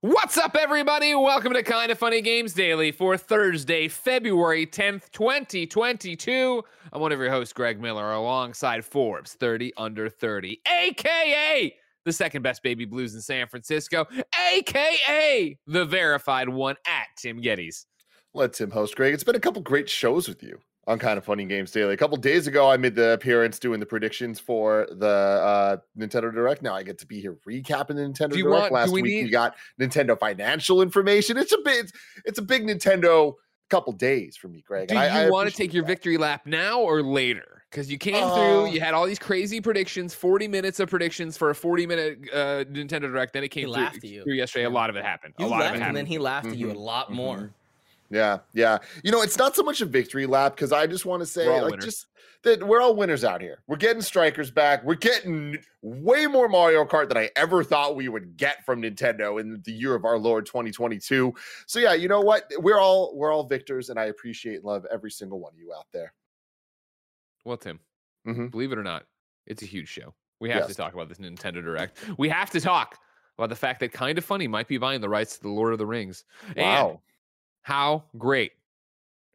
What's up, everybody? Welcome to Kind of Funny Games Daily for Thursday, February 10th, 2022. I'm one of your hosts, Greg Miller, alongside Forbes 30 Under 30, aka the second best baby blues in San Francisco, aka the verified one at Tim Gettys. Let Tim host, Greg. It's been a couple great shows with you on Kind of Funny Games Daily. A couple days ago, I made the appearance doing the predictions for the uh, Nintendo Direct. Now I get to be here recapping the Nintendo Direct. want- Last we week need- we got Nintendo financial information. It's a big, it's, it's a big Nintendo couple days for me, Greg. Do and I- I you want to take your that. victory lap now or later? Because you came Uh, through, you had all these crazy predictions, 40 minutes of predictions for a 40 minute uh, Nintendo Direct. Then it came through, laughed at you. through yesterday. A lot of it happened. You a lot left, of it and happened. then he laughed at you a Mhm, lot more. mhm. Yeah, yeah. You know, it's not so much a victory lap because I just want to say, like, winners. just that we're all winners out here. We're getting strikers back. We're getting way more Mario Kart than I ever thought we would get from Nintendo in the year of our Lord 2022. So yeah, you know what? We're all we're all victors, and I appreciate and love every single one of you out there. Well, Tim, Mhm. believe it or not, it's a huge show. We have to talk about this Nintendo Direct. We have to talk about the fact that Kind of Funny might be buying the rights to the Lord of the Rings. And Wow. How great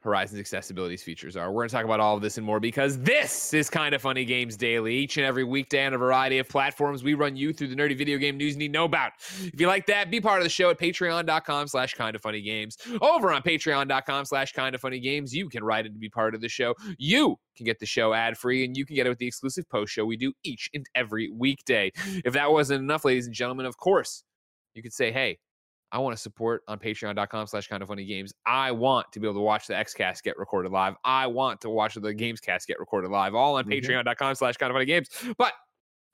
Horizon's accessibility features are. We're going to talk about all of this and more because this is Kind of Funny Games Daily. Each and every weekday on a variety of platforms, we run you through the nerdy video game news you need to know about. If you like that, be part of the show at patreon.com slash kind of funny games. Over on patreon.com slash kind of funny games, you can write in to be part of the show. You can get the show ad free and you can get it with the exclusive post show we do each and every weekday. If that wasn't enough, ladies and gentlemen, of course, you could say, hey, I want to support on patreon.com slash kind of funny games. I want to be able to watch the Xcast get recorded live. I want to watch the Gamescast get recorded live, all on Mhm. patreon.com slash kind of funny games. But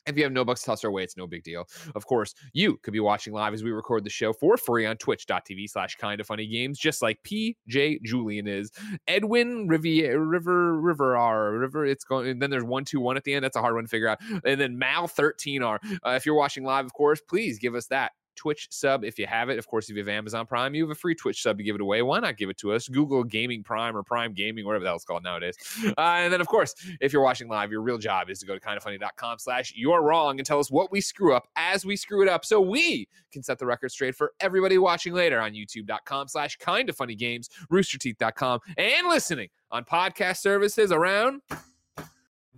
if you have no bucks to toss our way, it's no big deal. Of course, you could be watching live as we record the show for free on twitch.tv slash kind of funny games, just like PJ Julian is. Edwin Rivier, River, River R, River, it's going, and then there's 121 at the end. That's a hard one to figure out. And then Mal13R. Uh, if you're watching live, of course, please give us that. Twitch sub if you have it. Of course, if you have Amazon Prime, you have a free Twitch sub to give it away. Why not give it to us? Google Gaming Prime or Prime Gaming, whatever the hell it's called nowadays. Uh, and then, of course, if you're watching live, your real job is to go to kindoffunny.com slash you're wrong and tell us what we screw up as we screw it up so we can set the record straight for everybody watching later on youtube.com slash kind of funny games, roosterteeth.com, and listening on podcast services around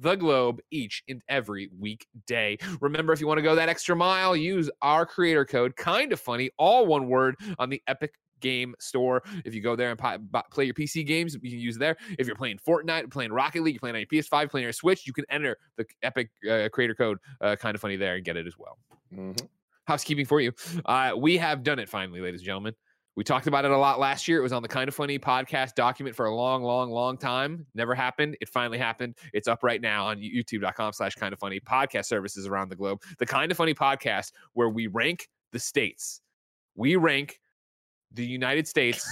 the globe each and every weekday. Remember, if you want to go that extra mile, use our creator code, kind of funny, all one word on the Epic Game Store. If you go there and pi- bu- play your PC games, you can use it there. If you're playing Fortnite, playing Rocket League, you're playing on your PS5, playing your Switch, you can enter the Epic uh, creator code, uh, kind of funny there, and get it as well Mhm. housekeeping for you. Uh, we have done it finally, ladies and gentlemen. We talked about it a lot last year. It was on the Kind of Funny podcast document for a long, long, long time. Never happened. It finally happened. It's up right now on youtube.com slash kind of funny podcast services around the globe. The Kind of Funny podcast where we rank the states. We rank the United States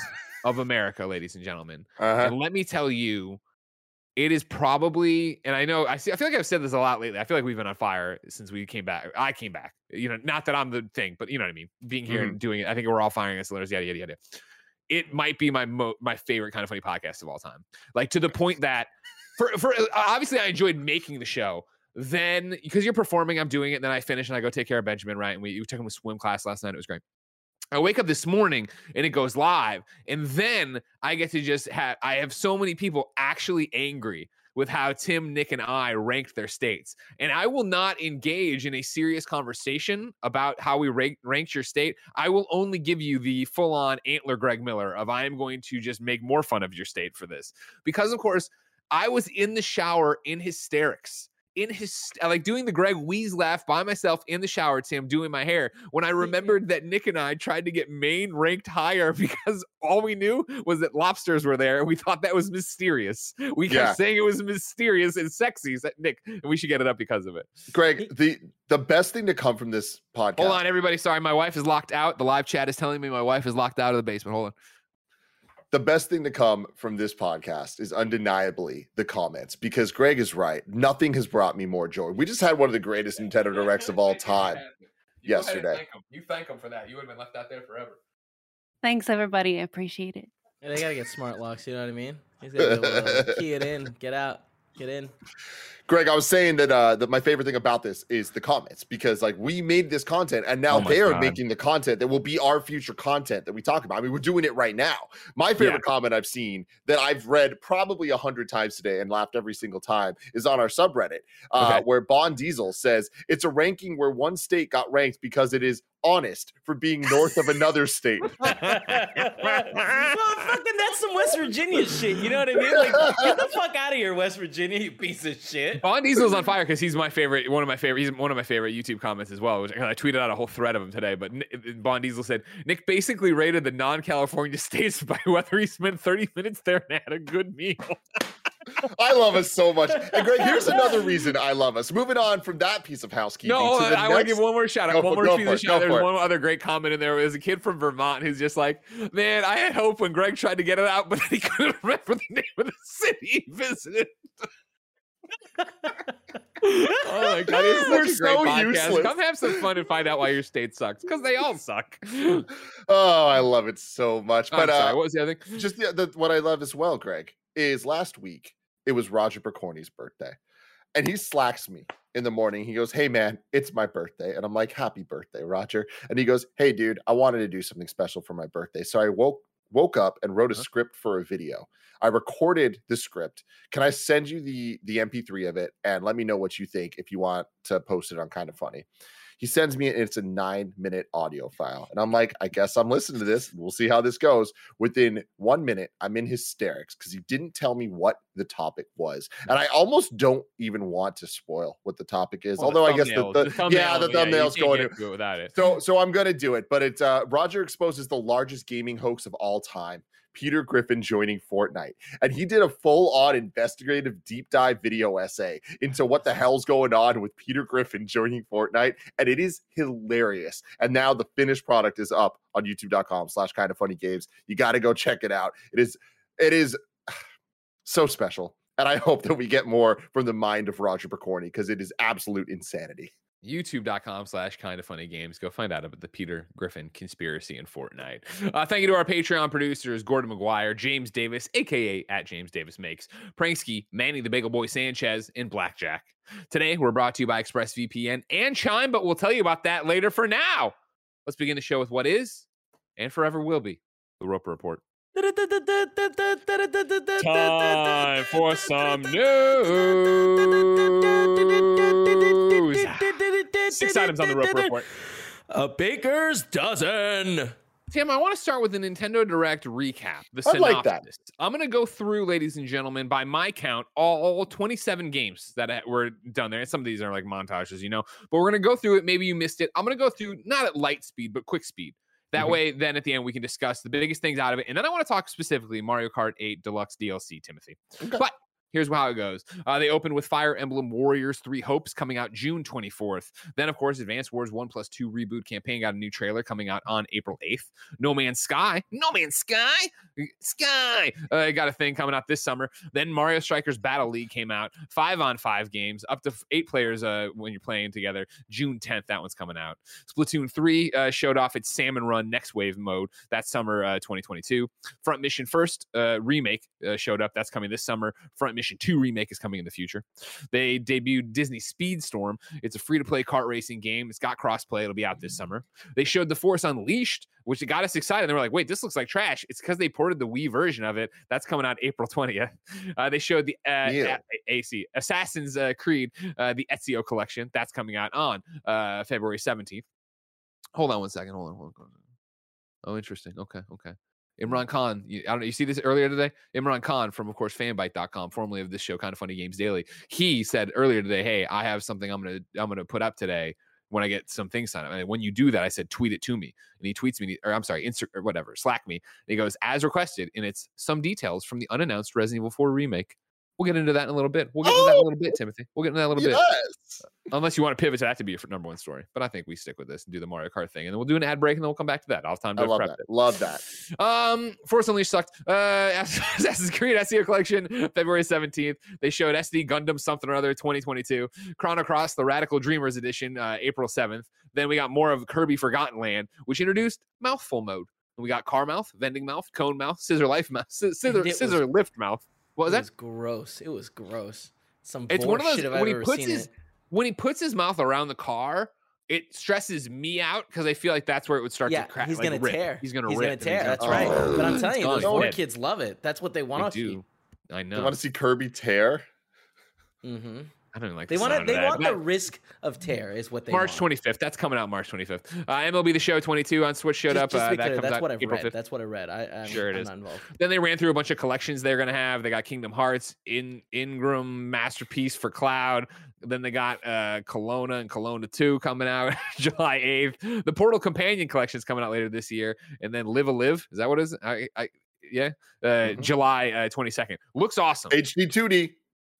of America, ladies and gentlemen. Uh-huh. And let me tell you, it is probably, and I know I see. I feel like I've said this a lot lately. I feel like we've been on fire since we came back. I came back. You know, not that I'm the thing, but you know what I mean. Being here and mm-hmm. doing it, I think we're all firing us listeners. Yada yada yada. It might be my mo- my favorite kind of funny podcast of all time. Like to the point that, for for uh, obviously I enjoyed making the show. Then because you're performing, I'm doing it. And then I finish and I go take care of Benjamin. Right, and we, we took him to swim class last night. It was great. I wake up this morning and it goes live. And then I get to just have, I have so many people actually angry with how Tim, Nick, and I ranked their states. And I will not engage in a serious conversation about how we rank, ranked your state. I will only give you the full on antler Greg Miller of I am going to just make more fun of your state for this. Because, of course, I was in the shower in hysterics in his like doing the Greg Weeze laugh by myself in the shower at Sam doing my hair when I remembered that Nick and I tried to get Maine ranked higher because all we knew was that lobsters were there and we thought that was mysterious. We kept Yeah. saying it was mysterious and sexy, so Nick, and we should get it up because of it. Greg, the the best thing to come from this podcast. Hold on, everybody. Sorry, my wife is locked out. The live chat is telling me my wife is locked out of the basement. Hold on. The best thing to come from this podcast is undeniably the comments because Greg is right. Nothing has brought me more joy. We just had one of the greatest Nintendo Directs of all time. yesterday. You thank him for that. You would have been left out there forever. Thanks, everybody. I appreciate it. Yeah, they gotta get smart locks. You know what I mean? He's gotta be able to key it in, get out, get in. Greg, I was saying that uh that my favorite thing about this is the comments because like we made this content and now Oh they are God. making the content that will be our future content that we talk about. I mean, we're doing it right now. My favorite comment I've seen that I've read probably a hundred times today and laughed every single time is on our subreddit, uh, Okay. where Bond Diesel says it's a ranking where one state got ranked because it is honest for being north of another state. well, fucking that's some West Virginia shit. You know what I mean? Like, get the fuck out of here, West Virginia, you piece of shit. Bond Diesel's on fire because he's my favorite, one of my favorite. He's one of my favorite YouTube comments as well. Which I tweeted out a whole thread of him today. But Bond Diesel said Nick basically rated the non-California states by whether he spent 30 minutes there and had a good meal. I love us so much. And Greg, here's another reason I love us. Moving on from that piece of housekeeping. No, hold to the I want to next- give one more shout out. Go One for- more piece of shout out. There's one other great comment in there. There's a kid from Vermont who's just like, man, I had hope when Greg tried to get it out, but he couldn't remember the name of the city he visited. Oh my god, it's We're such a great so podcast. useless. Come have some fun and find out why your state sucks because they all suck. Oh, I love it so much. But sorry, uh, what was the other thing? just the, the, what I love as well, Greg, is last week it was Roger Pokorny's birthday, and he slacks me in the morning. He goes, "Hey man, it's my birthday," and I'm like, "Happy birthday, Roger!" And he goes, "Hey dude, I wanted to do something special for my birthday, so I woke woke up and wrote a Huh? script for a video. I recorded the script. Can I send you the the MP3 of it and let me know what you think if you want to post it on Kind of Funny?" He sends me it's a nine minute audio file. And I'm like, I guess I'm listening to this. We'll see how this goes. Within one minute, I'm in hysterics because he didn't tell me what the topic was. And I almost don't even want to spoil what the topic is. Well, Although I guess the, thumbnails- the, yeah, the thumbnail's can't going to. to it without it. So so I'm gonna do it, but it's uh Roger exposes the largest gaming hoax of all time. Peter Griffin joining Fortnite. And he did a full-on investigative deep dive video essay into what the hell's going on with Peter Griffin joining Fortnite. And it is hilarious. And now the finished product is up on youtube.com slash kind of funny games. You gotta go check it out. It is it is so special. And I hope that we get more from the mind of Roger Pokorny because it is absolute insanity. youtube.com slash kind of funny games go find out about the peter griffin conspiracy in fortnite uh, thank you to our patreon producers gordon mcguire james davis aka at james davis makes pranksy manny the bagel boy sanchez and blackjack today we're brought to you by expressvpn and chime but we'll tell you about that later for now let's begin the show with what is and forever will be the roper report Time for some news. Six items on the roper report. A baker's dozen. Tim, I want to start with a Nintendo Direct recap. The I synopsis. like that. I'm going to go through, ladies and gentlemen, by my count, all, all 27 games that were done there. And some of these are like montages, you know, but we're going to go through it. Maybe you missed it. I'm going to go through not at light speed, but quick speed. That Mhm. way, then at the end, we can discuss the biggest things out of it. And then I want to talk specifically Mario Kart 8 Deluxe DLC, Timothy. Okay. But Here's how it goes. Uh, they open with Fire Emblem Warriors Three Hopes coming out June 24th. Then, of course, Advanced Wars 1 plus 2 reboot campaign got a new trailer coming out on April 8th. No Man's Sky, No Man's Sky, Sky uh, got a thing coming out this summer. Then Mario Strikers Battle League came out. Five on five games, up to eight players uh, when you're playing together. June 10th, that one's coming out. Splatoon 3 uh, showed off its Salmon Run Next Wave mode. that summer uh, 2022. Front Mission First uh, remake uh, showed up. That's coming this summer. Front Mission 2 remake is coming in the future. They debuted Disney Speedstorm. It's a free to play kart racing game. It's got crossplay. It'll be out this summer. They showed The Force Unleashed, which got us excited. They were like, wait, this looks like trash. It's because they ported the Wii version of it. That's coming out April 20th. Uh, they showed the uh, Ew. A- AC Assassin's uh, Creed, uh, the Ezio collection. That's coming out on uh, February 17th. Hold on one second. Hold on. Hold on. Oh, interesting. Okay. Okay. Imran Khan, you, I don't know. You see this earlier today? Imran Khan from, of course, fanbyte.com, formerly of this show, Kind of Funny Games Daily. He said earlier today, Hey, I have something I'm gonna I'm gonna put up today when I get some things signed up. And when you do that, I said, tweet it to me. And he tweets me, or I'm sorry, Insta or whatever, Slack me. And he goes, as requested, and it's some details from the unannounced Resident Evil 4 remake. We'll get into that in a little bit. We'll get into that in a little bit, Timothy. We'll get into that in a little bit. Unless you want to pivot to that to be your number one story. But I think we stick with this and do the Mario Kart thing. And then we'll do an ad break and then we'll come back to that. I'll have time to I love prep that. it. Love that. Um, Force Unleashed sucked. Uh, Assassin's Creed Ezio Collection, February 17th. They showed SD Gundam something or other 2022. Chrono Cross, the Radical Dreamers edition, uh, April 7th. Then we got more of Kirby Forgotten Land, which introduced mouthful mode. And we got car mouth, vending mouth, cone mouth, scissor life mouth, sci- scissor, was- scissor lift mouth. What was it that? was gross. It was gross. Some It's one of those when I've he ever puts seen his it. when he puts his mouth around the car. It stresses me out because I feel like that's where it would start Yeah, to crack. he's like, gonna rip. tear. He's gonna He's rip. gonna and tear. gonna- That's right. Oh, But I'm telling you, those gone. four kids love it. That's what they they want to do. I They know. want to see Kirby tear. Mm-hmm. I don't like. They the want sound to. of They that, want but the risk of tear. Is what they March 25th. That's coming out March 25th. Uh, MLB The Show 22 on Switch showed Just, up. just uh, that clear, comes that's out what I've April read. 5th. That's what I read. I, I'm, Sure it I'm is. not involved. Then they ran through a bunch of collections they're gonna have. They got Kingdom Hearts, in Ingram Masterpiece for Cloud. Then they got uh Klonoa and Klonoa 2 coming out July 8th. The Portal Companion collection is coming out later this year. And then Live a Live. Is that what it is? I, I yeah. Uh Mhm. July uh, 22nd. Looks awesome. HD 2D.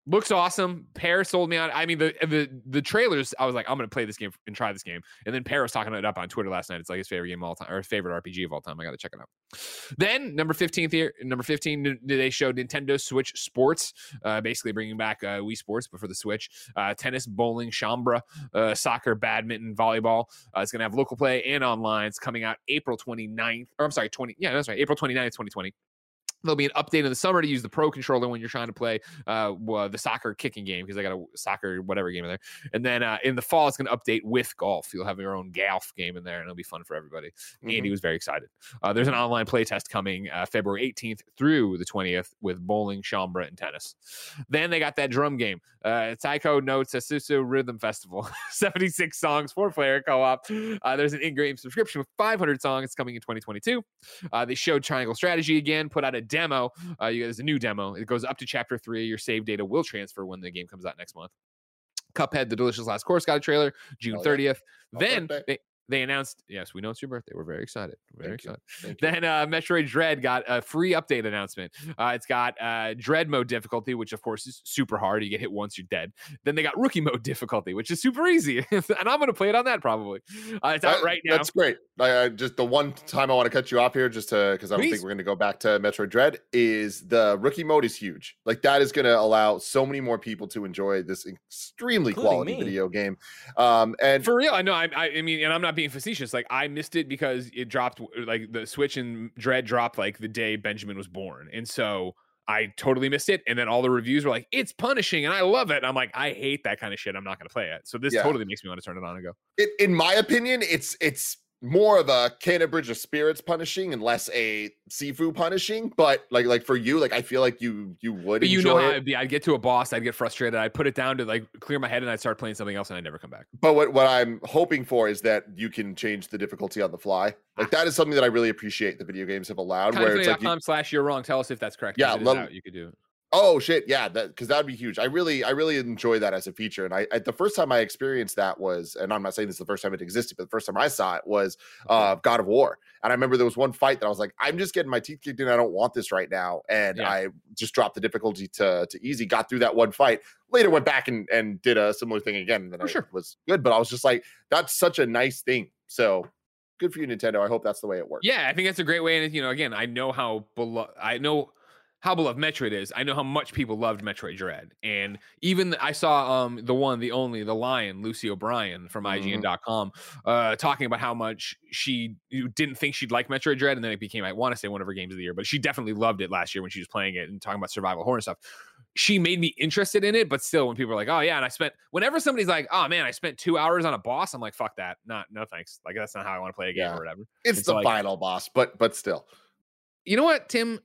Looks awesome. Pear sold me on. I mean, the the the trailers. I was like, I'm gonna play this game and try this game. And then Pear was talking it up on Twitter last night. It's like his favorite game of all time, or favorite RPG of all time. I got to check it out. Then number 15th here, number 15, they showed Nintendo Switch Sports, uh, basically bringing back uh, Wii Sports, but for the Switch. Uh, tennis, bowling, chambara, uh, soccer, badminton, volleyball. Uh, it's gonna have local play and online. It's coming out April 29th, or I'm sorry, 20. Yeah, that's right, April 29th, 2020. There'll be an update in the summer to use the pro controller when you're trying to play uh, the soccer kicking game because I got a soccer whatever game in there. And then uh, in the fall, it's going to update with golf. You'll have your own golf game in there, and it'll be fun for everybody. Andy was very excited. Uh, there's an online play test coming uh, February 18th through the 20th with bowling, chambara, and tennis. Then they got that drum game, uh, Taiko no Tatsujin Rhythm Festival, 76 songs, four player co op. Uh, there's an in game subscription with 500 songs. It's coming in 2022. Uh, they showed Triangle Strategy again, put out a demo. Uh, you there's a new demo. It goes up to chapter three. Your save data will transfer when the game comes out next month. Cuphead, The Delicious Last Course got a trailer June Hell yeah. 30th. Then they, they announced, yes, we know it's your birthday. We're very excited. We're very Thank excited. Then uh, Metroid Dread got a free update announcement. Uh, it's got uh, Dread mode difficulty, which of course is super hard. You get hit once, you're dead. Then they got Rookie mode difficulty, which is super easy, and I'm going to play it on that probably. Uh, it's out right now. That's great. I, I just the one time I want to cut you off here, just to because I don't Please. think we're going to go back to Metroid Dread. Is the rookie mode is huge. Like that is going to allow so many more people to enjoy this extremely Including quality me. video game. Um, and For real, I know. I, I, I mean, and I'm not being facetious. Like, I missed it because it dropped. Like, the Switch and Dread dropped like the day Benjamin was born, and so I totally missed it. And then all the reviews were like, "It's punishing," and I love it. And I'm like, I hate that kind of shit. I'm not going to play it. So this Yeah. totally makes me want to turn it on and go. it, in my opinion, it's it's more of a Kena Bridge of Spirits punishing and less a Sifu punishing. But like like for you, like I feel like you you would. But you know how it. it'd be. I'd get to a boss, I'd get frustrated, I'd put it down to like clear my head, and I'd start playing something else, and I'd never come back. But what, what I'm hoping for is that you can change the difficulty on the fly. Ah. Like that is something that I really appreciate the video games have allowed. Where it's like, you- slash you're wrong. Tell us if that's correct. Yeah, If it is let- out, you could do it. Oh shit, yeah, that because that'd be huge. I really, I really enjoy that as a feature. And I, I, the first time I experienced that was, and I'm not saying this is the first time it existed, but the first time I saw it was uh, God of War. And I remember there was one fight that I was like, I'm just getting my teeth kicked in. I don't want this right now. And Yeah. I just dropped the difficulty to to easy. Got through that one fight. Later went back and and did a similar thing again. And then For I sure. was good. But I was just like, that's such a nice thing. So good for you, Nintendo. I hope that's the way it works. Yeah, I think that's a great way. And you know, again, I know how beloved I know how beloved Metroid is. I know how much people loved Metroid Dread, and even I saw um the one, the only, the Lion, Lucy O'Brien from Mhm. IGN.com, uh, talking about how much she didn't think she'd like Metroid Dread, and then it became I want to say one of her games of the year, but she definitely loved it last year when she was playing it and talking about survival horror and stuff. She made me interested in it, but still, when people are like, "Oh yeah," and I spent whenever somebody's like, "Oh man, I spent two hours on a boss," I'm like, "Fuck that, not no thanks." Like that's not how I want to play a game Yeah. or whatever. It's It's the like- final boss, but but still. You know what, Tim?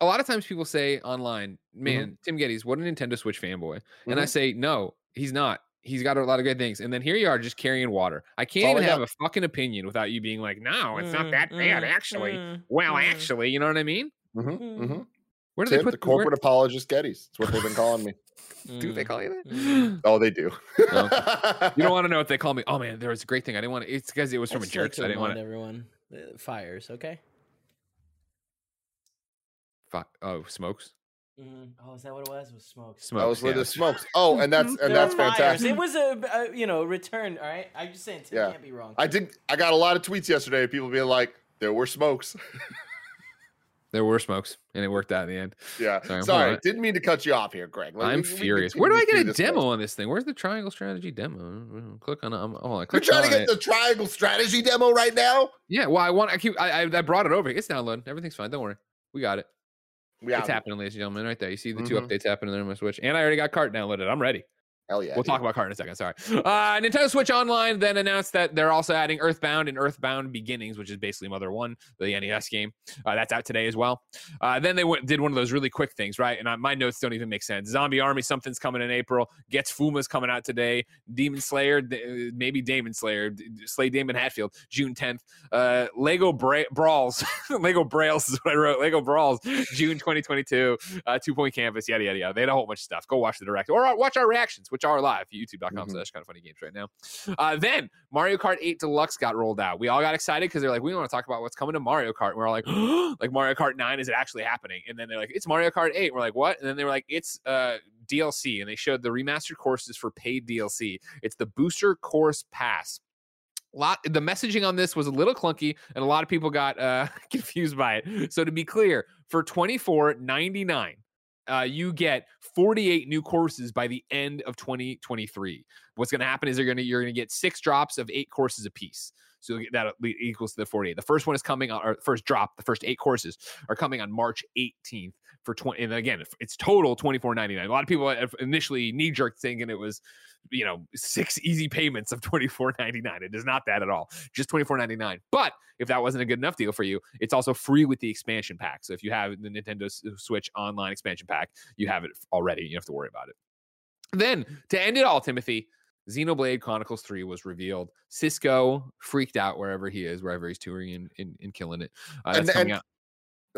A lot of times people say online, Mm-hmm. man, Tim Gettys, what a Nintendo Switch fanboy. And I say, no, he's not. he's got a lot of good things. And then here you are just carrying water. I can't all even have a fucking opinion without you being like, no, it's not Mm, that bad, mm, actually. mm, well, mm. actually, you know what I mean? hmm Mm. hmm Where do Tim, they put the corporate apologist Gettys. That's what they've been calling me. do they call you that? Oh, they do. Okay. You don't want to know what they call me. Oh man, there was a great thing. I didn't want to. It's because it was from a just like jerk. So I didn't want to. everyone uh, fires. Okay. Fuck. Oh, smokes. Mm, Oh, is that what it was? It was smokes. Smokes. that was where yeah. the smokes. Oh, and that's and that's were fires. fantastic. It was a, a you know return. All right, I'm just saying. Tim Yeah. can't be wrong. I did. I got a lot of tweets yesterday. of People being like, "There were smokes." There were smokes, and it worked out in the end. yeah. Sorry, Sorry, hold didn't mean to cut you off here, Greg. Let I'm me- we furious. Where do I get a demo first. on this thing? Where's the triangle strategy demo? Click on. Um, hold on. You're Click trying to get it. the triangle strategy demo right now. Yeah. Well, I want. I keep. I, I, I brought it over. It's downloading. Everything's fine. Don't worry. We got it. We It's happening, ladies and gentlemen, right there. You see the two Mhm. updates happening there on my Switch, and I already got Kart downloaded. I'm ready. Hell yeah. we'll talk about Kart in a second. Sorry. Uh, Nintendo Switch Online then announced that they're also adding Earthbound and Earthbound Beginnings, which is basically Mother One, the NES game. Uh, that's out today as well. Uh, then they went, did one of those really quick things, right? And I, my notes don't even make sense. Zombie Army, something's coming in April. Getsu Fuma's coming out today. Demon Slayer, uh, maybe Damon Slayer, Slay Damon Hatfield, June 10th. Uh, Lego Bra- Brawls, Lego Brails is what I wrote. Lego Brawls, June 2022. Uh, Two Point Campus, yada yada yada. They had a whole bunch of stuff. Go watch the direct or watch our reactions, which are live. YouTube youtube.com Mhm. slash kind of funny games right now. Uh, then Mario Kart 8 Deluxe got rolled out. We all got excited because they're like, we want to talk about what's coming to Mario Kart. And we're all like, like Mario Kart 9, is it actually happening? And then they're like, it's Mario Kart 8. We're like, what? And then they were like, it's uh DLC. And they showed the remastered courses for paid DLC. It's the Booster Course Pass. Lot the messaging on this was a little clunky and a lot of people got uh confused by it. So to be clear, for 24.99 uh, you get 48 new courses by the end of 2023. What's going to happen is you're going to you're going to get six drops of eight courses apiece. So that equals to the 48. The first one is coming on, or first drop, the first eight courses are coming on March 18th for 20. And again, it's total 24.99. A lot of people initially knee jerked thinking it was, you know, six easy payments of 24.99. It is not that at all. Just 24.99. But if that wasn't a good enough deal for you, it's also free with the expansion pack. So if you have the Nintendo Switch online expansion pack, you have it already. You don't have to worry about it. Then to end it all, Timothy, Xenoblade Chronicles 3 was revealed. Cisco freaked out wherever he is, wherever he's touring and, and, and killing it. Uh, And- coming and-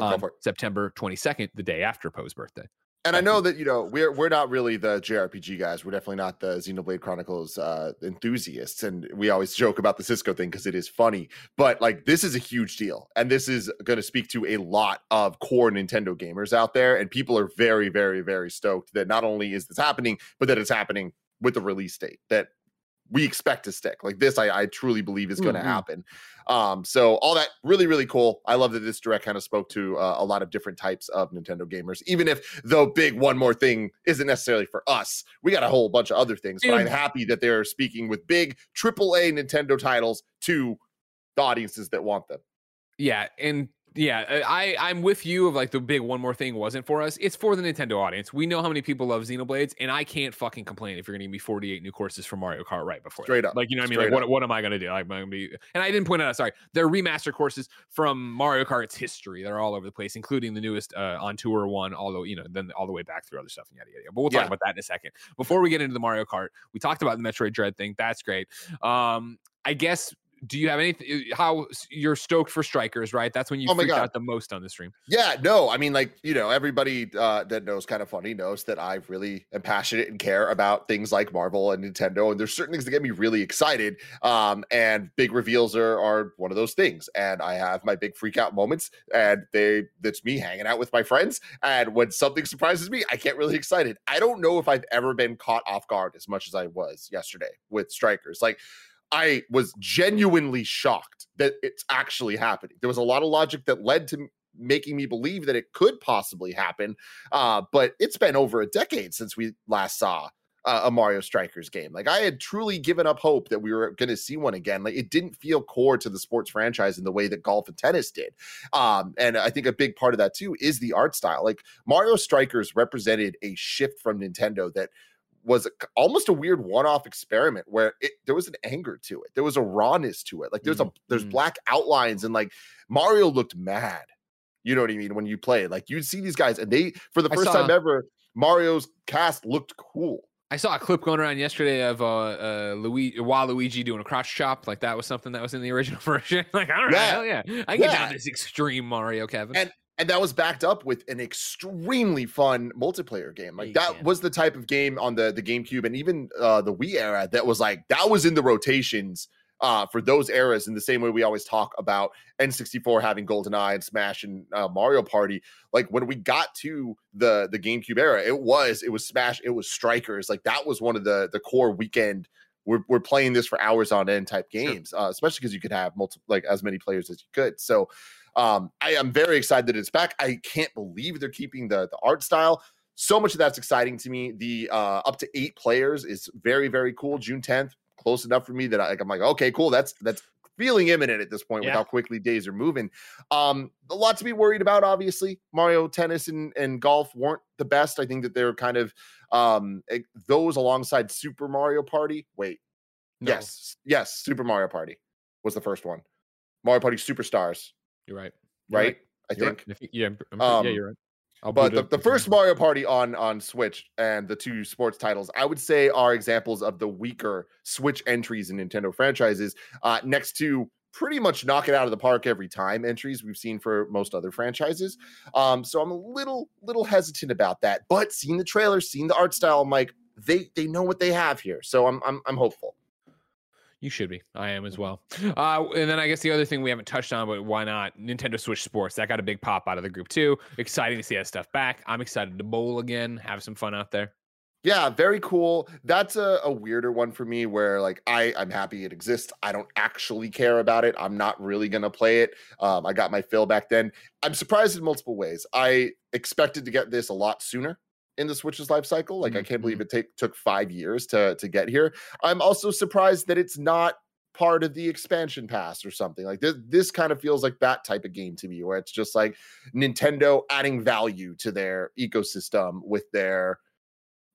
out for. September 22nd, the day after Poe's birthday. And I know that you know we're we're not really the JRPG guys. We're definitely not the Xenoblade Chronicles uh, enthusiasts, and we always joke about the Cisco thing because it is funny. But like this is a huge deal, and this is going to speak to a lot of core Nintendo gamers out there, and people are very, very, very stoked that not only is this happening, but that it's happening with the release date that we expect to stick. Like this, I, I truly believe is going to Mhm. happen. Um, so all that really, really cool. I love that this direct kind of spoke to uh, a lot of different types of Nintendo gamers, even if the big one more thing isn't necessarily for us. We got a whole bunch of other things, but I'm happy that they're speaking with big AAA Nintendo titles to the audiences that want them. Yeah, and yeah, uh, I I'm with you of like the big one more thing wasn't for us. It's for the Nintendo audience. We know how many people love Xenoblades, and I can't fucking complain if you're gonna give me 48 new courses for Mario Kart right before. that. Straight up. Like you know what I mean? Straight Like what what am I gonna do? Like I'm gonna be and I didn't point out, sorry, they're remaster courses from Mario Kart's history. They're all over the place, including the newest uh on tour one, although you know, then all the way back through other stuff and yada yada. yada. But we'll talk Yeah. about that in a second. Before we get into the Mario Kart, we talked about the Metroid Dread thing. That's great. Um, I guess do you have anything how you're stoked for strikers, right? That's when you Oh my freaked God. out the most on the stream. Yeah, no, I mean, like, you know, everybody uh, that knows kind of funny knows that I really am passionate and care about things like Marvel and Nintendo. And there's certain things that get me really excited. Um, and big reveals are, are one of those things. And I have my big freak out moments, and they that's me hanging out with my friends. And when something surprises me, I get really excited. I don't know if I've ever been caught off guard as much as I was yesterday with strikers. Like, I was genuinely shocked that it's actually happening. There was a lot of logic that led to making me believe that it could possibly happen. Uh, but it's been over a decade since we last saw uh, a Mario Strikers game. Like I had truly given up hope that we were going to see one again. Like it didn't feel core to the sports franchise in the way that golf and tennis did. Um, and I think a big part of that too is the art style. Like Mario Strikers represented a shift from Nintendo that was a, almost a weird one-off experiment where it there was an anger to it. There was a rawness to it. Like there's a there's Mhm. black outlines and like Mario looked mad. You know what I mean? When you play, like you'd see these guys, and they for the first saw- time ever, Mario's cast looked cool. I saw a clip going around yesterday of uh, uh Luigi, Waluigi doing a crotch chop. Like that was something that was in the original version. like, all right, Yeah. hell yeah, I can get Yeah. down this extreme Mario, Kevin. And and that was backed up with an extremely fun multiplayer game. Like that can. was the type of game on the the GameCube and even uh the Wii era that was like that was in the rotations uh for those eras in the same way we always talk about N64 having GoldenEye and Smash and uh, Mario Party. Like when we got to the the GameCube era, it was it was Smash, it was Strikers. Like that was one of the the core weekend we're, we're playing this for hours on end type Sure. games, uh, especially because you could have multiple like as many players as you could. So um, I am very excited that it's back. I can't believe they're keeping the the art style. So much of that's exciting to me. The uh, up to eight players is very very cool. June tenth, close enough for me that I, like I'm like okay, cool. That's that's feeling imminent at this point with how quickly days are moving. Um, a lot to be worried about. Obviously, Mario Tennis and and golf weren't the best. I think that they're kind of um those alongside Super Mario Party. Wait, No, yes, yes, Super Mario Party was the first one. Mario Party Superstars, you're right. You're right? I You're think. Think- yeah, Um, yeah, you're right. I'll But the, the first Mario Party on on Switch and the two sports titles, I would say, are examples of the weaker Switch entries in Nintendo franchises. Uh, next to pretty much knock it out of the park every time entries we've seen for most other franchises. Um, so I'm a little little hesitant about that. But seeing the trailer, seeing the art style, I'm like, they they know what they have here. So I'm I'm I'm hopeful. You should be. I am as well. Uh, and then I guess the other thing we haven't touched on, but why not? Nintendo Switch Sports. That got a big pop out of the group too. Exciting to see that stuff back. I'm excited to bowl again, have some fun out there. Yeah, very cool. That's a, a weirder one for me where like I I'm happy it exists. I don't actually care about it. I'm not really gonna play it. Um, I got my fill back then. I'm surprised in multiple ways. I expected to get this a lot sooner in the Switch's life cycle. Like I can't believe it take took five years to to get here. I'm also surprised that it's not part of the expansion pass or something like this. This kind of feels like that type of game to me, where it's just like Nintendo adding value to their ecosystem with their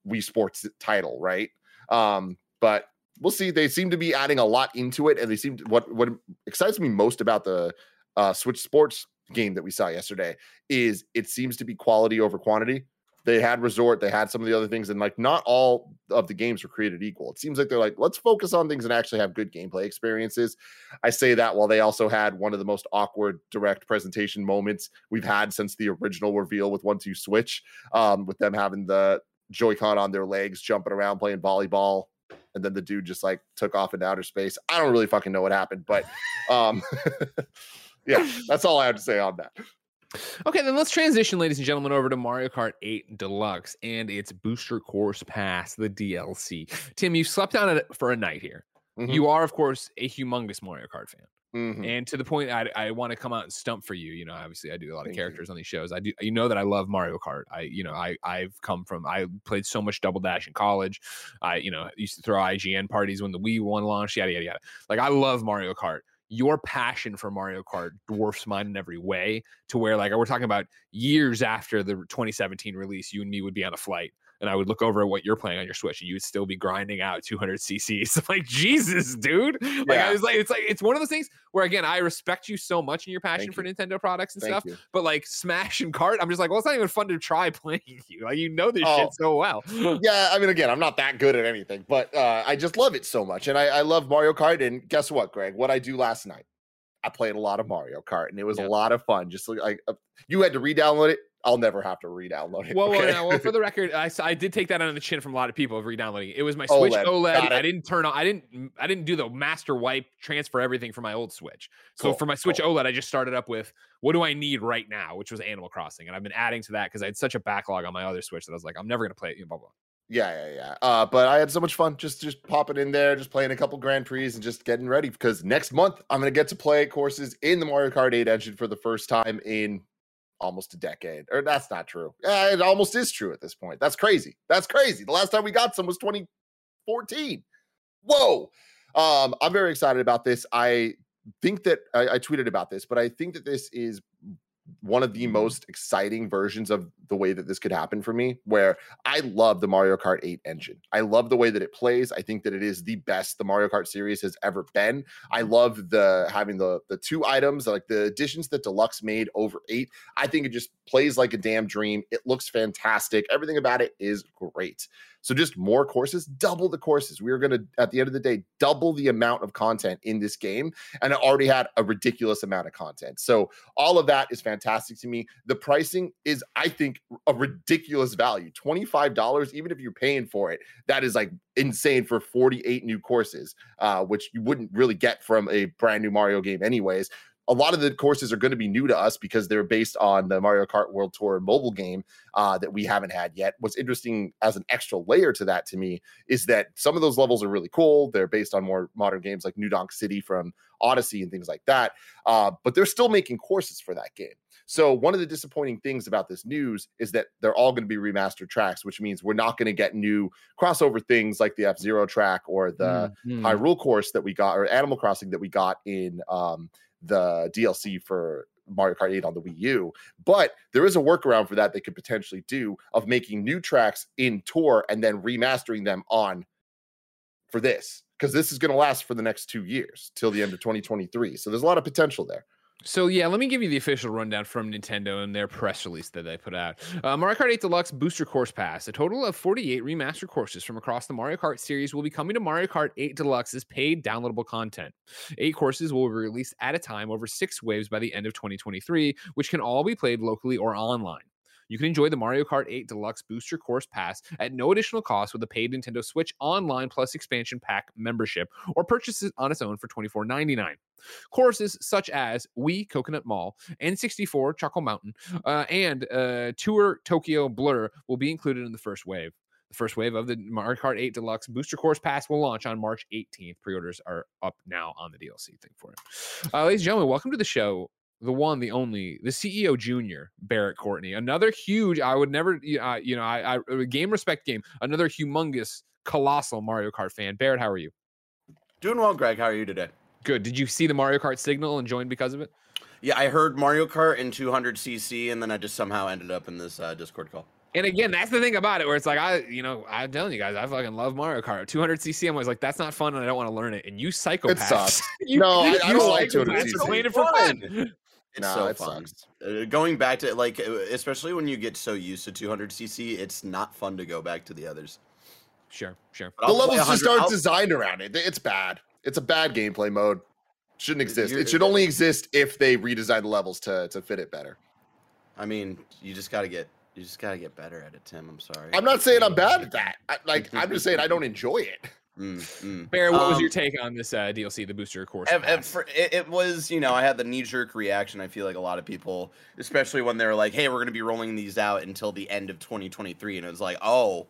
Wii Sports title, right? Um, but we'll see. They seem to be adding a lot into it, and they seem to, what what excites me most about the uh, Switch Sports game that we saw yesterday is it seems to be quality over quantity. They had Resort, they had some of the other things, and like not all of the games were created equal. It seems like they're like, let's focus on things and actually have good gameplay experiences. I say that while they also had one of the most awkward direct presentation moments we've had since the original reveal with One Two Switch, um, with them having the Joy-Con on their legs, jumping around playing volleyball, and then the dude just like took off into outer space. I don't really fucking know what happened, but um, yeah, that's all I have to say on that. Okay, then let's transition, ladies and gentlemen, over to Mario Kart 8 Deluxe and its Booster Course Pass, the DLC. Tim, you slept on it for a night here. Mhm. You are, of course, a humongous Mario Kart fan. Mhm. And to the point, I, I want to come out and stump for you. You know, obviously, I do a lot of Thank you. characters on these shows. I do, you know, that I love Mario Kart. I, you know, I, I've come from, I played so much Double Dash in college. I, you know, used to throw IGN parties when the Wii one launched. Yada yada yada. Like, I love Mario Kart. Your passion for Mario Kart dwarfs mine in every way. To where, like, we're talking about years after the 2017 release, you and me would be on a flight. And I would look over at what you're playing on your Switch, and you would still be grinding out 200 CCs. like Jesus, dude! Like Yeah. I was like, it's like it's one of those things where again, I respect you so much in your passion Thank for you. Nintendo products and Thank stuff. you. But like Smash and Kart, I'm just like, well, it's not even fun to try playing you. Like you know this Oh. shit so well. Yeah, I mean, again, I'm not that good at anything, but uh, I just love it so much, and I, I love Mario Kart. And guess what, Greg? What I do last night, I played a lot of Mario Kart, and it was Yeah. a lot of fun. Just like, like uh, you had to re-download it. I'll never have to re-download it. Well, well, okay? now, well, for the record, I did take that on the chin from a lot of people of re-downloading. it. It was my Switch OLED, OLED. I didn't turn on. I didn't. I didn't do the master wipe transfer everything from my old Switch. So Cool, for my Switch cool. OLED, I just started up with what do I need right now, which was Animal Crossing, and I've been adding to that because I had such a backlog on my other Switch that I was like, I'm never gonna play it. Blah blah. Yeah, yeah, yeah. Uh, but I had so much fun just just popping in there, just playing a couple Grand Prix and just getting ready because next month I'm gonna get to play courses in the Mario Kart 8 engine for the first time in almost a decade. Or that's not true. Yeah, it almost is true at this point. That's crazy. That's crazy. The last time we got some was 2014. Whoa. Um, I'm very excited about this. I think that I, I tweeted about this, but I think that this is one of the most exciting versions of the way that this could happen for me where I love the Mario Kart 8 engine. I love the way that it plays. I think that it is the best the Mario Kart series has ever been. I love the having the the two items like the additions that Deluxe made over 8. I think it just plays like a damn dream. It looks fantastic. Everything about it is great. So just more courses, double the courses. We are going to, at the end of the day, double the amount of content in this game. And it already had a ridiculous amount of content. So all of that is fantastic to me. The pricing is, I think, a ridiculous value. $25, even if you're paying for it, that is like insane for 48 new courses, uh, which you wouldn't really get from a brand new Mario game, anyways a lot of the courses are going to be new to us because they're based on the Mario Kart World Tour mobile game uh, that we haven't had yet. What's interesting as an extra layer to that to me is that some of those levels are really cool. They're based on more modern games like New Donk City from Odyssey and things like that. Uh, but they're still making courses for that game. So one of the disappointing things about this news is that they're all going to be remastered tracks, which means we're not going to get new crossover things like the F Zero track or the Mhm. Hyrule course that we got or Animal Crossing that we got in um, the DLC for Mario Kart 8 on the Wii U. But there is a workaround for that they could potentially do of making new tracks in Tour and then remastering them on for this because this is going to last for the next two years till the end of 2023. So there's a lot of potential there. So yeah, let me give you the official rundown from Nintendo and their press release that they put out. Uh, Mario Kart 8 Deluxe Booster Course Pass. A total of 48 remastered courses from across the Mario Kart series will be coming to Mario Kart 8 Deluxe's paid downloadable content. Eight courses will be released at a time over six waves by the end of 2023, which can all be played locally or online. You can enjoy the Mario Kart 8 Deluxe Booster Course Pass at no additional cost with a paid Nintendo Switch Online Plus Expansion Pack membership, or purchase it on its own for $24.99. Courses such as Wii Coconut Mall, N64 Choco Mountain, uh, and uh, Tour Tokyo Blur will be included in the first wave. The first wave of the Mario Kart 8 Deluxe Booster Course Pass will launch on March 18th. Pre-orders are up now on the DLC thing for it. Uh, ladies and gentlemen, welcome to the show. The one, the only, the CEO Junior, Barrett Courtney. Another huge. I would never, uh, you know, I, I game respect game. Another humongous, colossal Mario Kart fan. Barrett, how are you? Doing well, Greg. How are you today? Good. Did you see the Mario Kart signal and join because of it? Yeah, I heard Mario Kart in 200cc, and then I just somehow ended up in this uh, Discord call. And again, that's the thing about it, where it's like I, you know, I'm telling you guys, I fucking love Mario Kart. 200cc, I'm always like, that's not fun, and I don't want to learn it. And you psychopaths, you, No, I- I you don't like psychopaths 200cc. are playing it for fun. It's Nah, so it fun. sucks. Uh, going back to like, especially when you get so used to 200cc, it's not fun to go back to the others. Sure, sure. But The I'll levels just aren't I'll- designed around it. It's bad. It's a bad gameplay mode. Shouldn't exist. You're- It should only exist if they redesign the levels to to fit it better. I mean, you just gotta get, you just gotta get better at it, Tim. I'm sorry. I'm not saying I'm bad at that. I, like I'm just saying I don't enjoy it. Mm, mm. Barrett, what was your Um, take on this uh, DLC, the booster course? At, at pass? fir- it, it was, you know, I had the knee jerk reaction. I feel like a lot of people, especially when they're like, hey, we're going to be rolling these out until the end of 2023. And it was like, oh,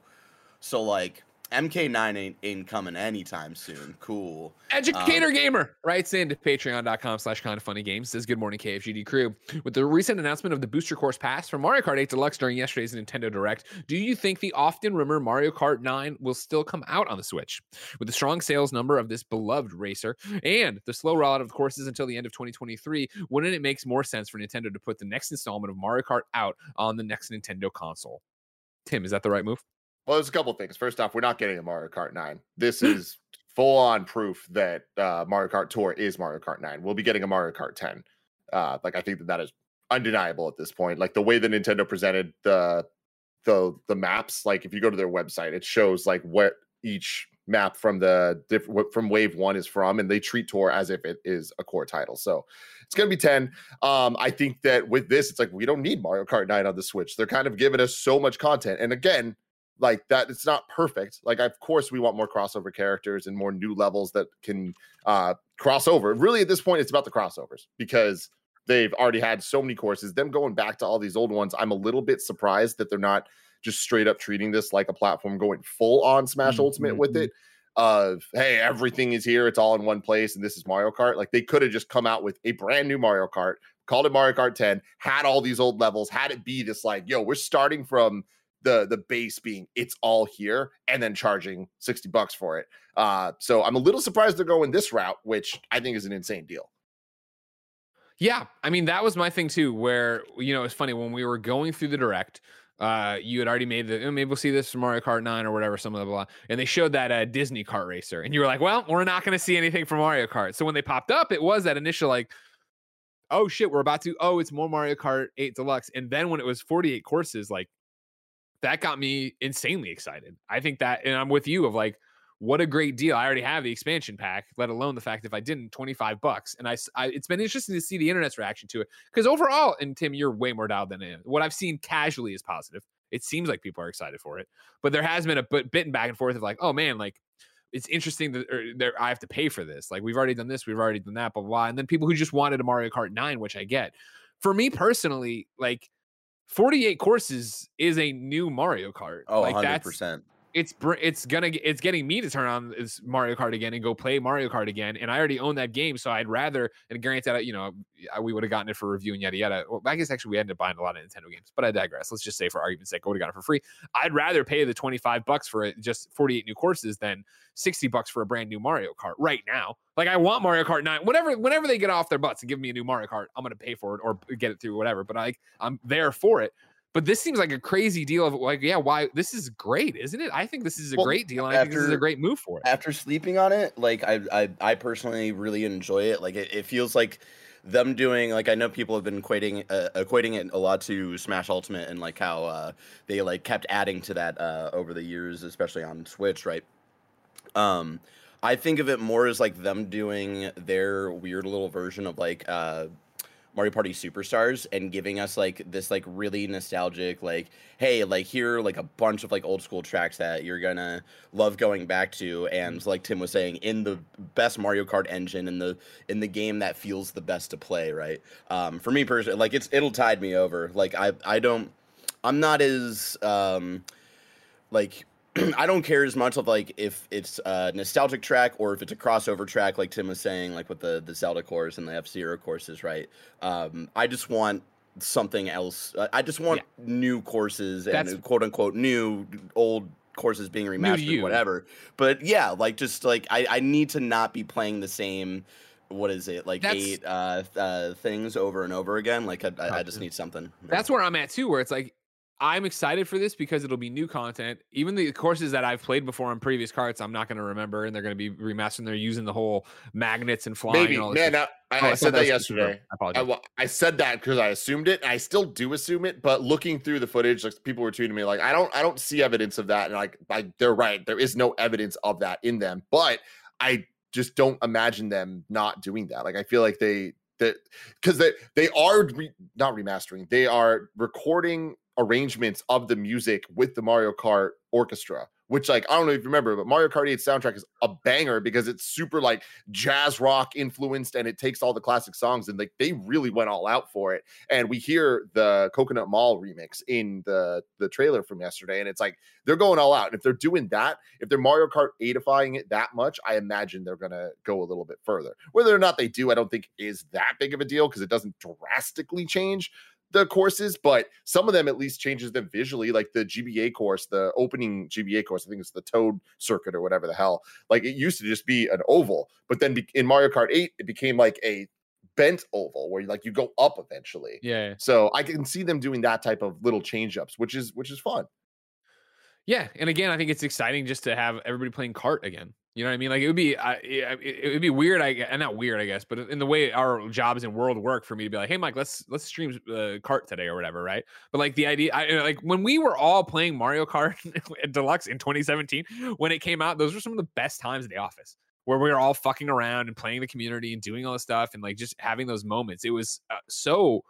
so like MK9 ain't, ain't coming anytime soon. Cool. Educator Um, Gamer writes in to patreon.com slash kind of funny games. Says, Good morning, KFGD crew. With the recent announcement of the booster course pass for Mario Kart 8 Deluxe during yesterday's Nintendo Direct, do you think the often rumored Mario Kart 9 will still come out on the Switch? With the strong sales number of this beloved racer and the slow rollout of courses until the end of 2023, wouldn't it make more sense for Nintendo to put the next installment of Mario Kart out on the next Nintendo console? Tim, is that the right move? Well, there's a couple of things. First off, we're not getting a Mario Kart 9. This is full on proof that uh, Mario Kart Tour is Mario Kart 9. We'll be getting a Mario Kart 10. Uh, like I think that that is undeniable at this point. Like the way that Nintendo presented the the the maps, like if you go to their website, it shows like what each map from the diff- from Wave One is from, and they treat Tour as if it is a core title. So it's gonna be 10. Um, I think that with this, it's like we don't need Mario Kart 9 on the Switch. They're kind of giving us so much content, and again like that it's not perfect like of course we want more crossover characters and more new levels that can uh cross over. Really at this point it's about the crossovers because they've already had so many courses. Them going back to all these old ones i'm a little bit surprised that they're not just straight up treating this like a platform going full on smash ultimate with Mhm. it of hey everything is here it's all in one place and this is mario kart. Like they could have just come out with a brand new mario kart called it mario kart 10 had all these old levels had it be this like yo we're starting from the the base being it's all here and then charging 60 bucks for it. Uh so I'm a little surprised they're going this route, which I think is an insane deal. Yeah, I mean that was my thing too. Where you know it's funny when we were going through the direct, uh, you had already made the oh, maybe we'll see this from Mario Kart Nine or whatever, some of the blah, and they showed that uh, Disney Kart Racer, and you were like, well, we're not going to see anything from Mario Kart. So when they popped up, it was that initial like, oh shit, we're about to. Oh, it's more Mario Kart Eight Deluxe, and then when it was 48 courses, like that got me insanely excited. I think that, and I'm with you of like what a great deal. I already have the expansion pack, let alone the fact if I didn't, 25 bucks. And I, I it's been interesting to see the internet's reaction to it because overall, and Tim, you're way more dialed than I am. What I've seen casually is positive. It seems like people are excited for it, but there has been a bit bitten back and forth of like, oh man, like it's interesting that er, I have to pay for this. Like we've already done this, we've already done that, blah, blah blah. And then people who just wanted a Mario Kart 9, which I get. For me personally, like 48 courses is a new Mario Kart. Oh, like 100%. that's it's it's gonna it's getting me to turn on this Mario Kart again and go play Mario Kart again. And I already own that game, so I'd rather. And granted, you know, we would have gotten it for review and yada yada. Well, I guess actually we ended up buying a lot of Nintendo games, but I digress. Let's just say for argument's sake, I would have got it for free. I'd rather pay the twenty five bucks for it, just forty eight new courses than sixty bucks for a brand new Mario Kart right now. Like I want Mario Kart nine. Whenever whenever they get off their butts and give me a new Mario Kart, I'm gonna pay for it or get it through whatever. But I I'm there for it. But this seems like a crazy deal of like, yeah, why this is great, isn't it? I think this is a Well, great deal, and I think this is a great move for it. after sleeping on it, like I I, I personally really enjoy it. Like it, it feels like them doing like I know people have been equating uh, equating it a lot to Smash Ultimate and like how uh, they like kept adding to that uh, over the years, especially on Switch, right? Um, I think of it more as like them doing their weird little version of like uh, Mario Party Superstars and giving us like this like really nostalgic like hey like here like a bunch of like old school tracks that you're gonna love going back to. And like Tim was saying in the best Mario Kart engine in the in the game that feels the best to play right? Um for me personally like it's it'll tide me over. Like I I don't I'm not as um like I don't care as much of like if it's a nostalgic track or if it's a crossover track, like Tim was saying, like with the the Zelda course and the F Zero courses, right? Um, I just want something else. I- just want new courses That's- and quote unquote new old courses being remastered, whatever. But yeah, like just like I I need to not be playing the same. What is it like That's- eight uh, uh things over and over again? Like I, I, I just need something. That's where I'm at too, where it's like I'm excited for this because it'll be new content. Even the courses that I've played before on previous Karts, I'm not going to remember, and they're going to be remastered. And they're using the whole magnets and flying. Maybe, and all this man. I, I, Oh, I thought said that was yesterday. I I. I said that because I assumed it. I still do assume it, but looking through the footage, like people were tweeting me, like I don't, I don't see evidence of that, and like, like they're right. There is no evidence of that in them, but I just don't imagine them not doing that. Like I feel like they that because they they are re, not remastering, they are recording arrangements of the music with the Mario Kart orchestra. Which, like, I don't know if you remember, but Mario Kart 8 soundtrack is a banger because it's super like jazz rock influenced and it takes all the classic songs and like they really went all out for it and we hear the coconut mall remix in the the trailer from yesterday and it's like they're going all out and if they're doing that if they're mario kart 8ifying it that much i imagine they're gonna go a little bit further whether or not they do i don't think is that big of a deal because it doesn't drastically change the courses, but some of them at least changes them visually, like the GBA course, the opening GBA course. I think it's the Toad Circuit or whatever the hell. Like it used to just be an oval, but then be- in Mario Kart 8, it became like a bent oval where you like you go up eventually. yeah, So I can see them doing that type of little change ups, which is which is fun. Yeah. And again, I think it's exciting just to have everybody playing Kart again. You know what I mean? Like it would be, it, it would be weird. I gue- not weird, I guess, but in the way our jobs and world work, for me to be like, hey, Mike, let's let's stream uh, Kart today or whatever, right? But like the idea, I like when we were all playing Mario Kart Deluxe in 2017 when it came out. Those were some of the best times in the office where we were all fucking around and playing the community and doing all this stuff and like just having those moments. It was uh, so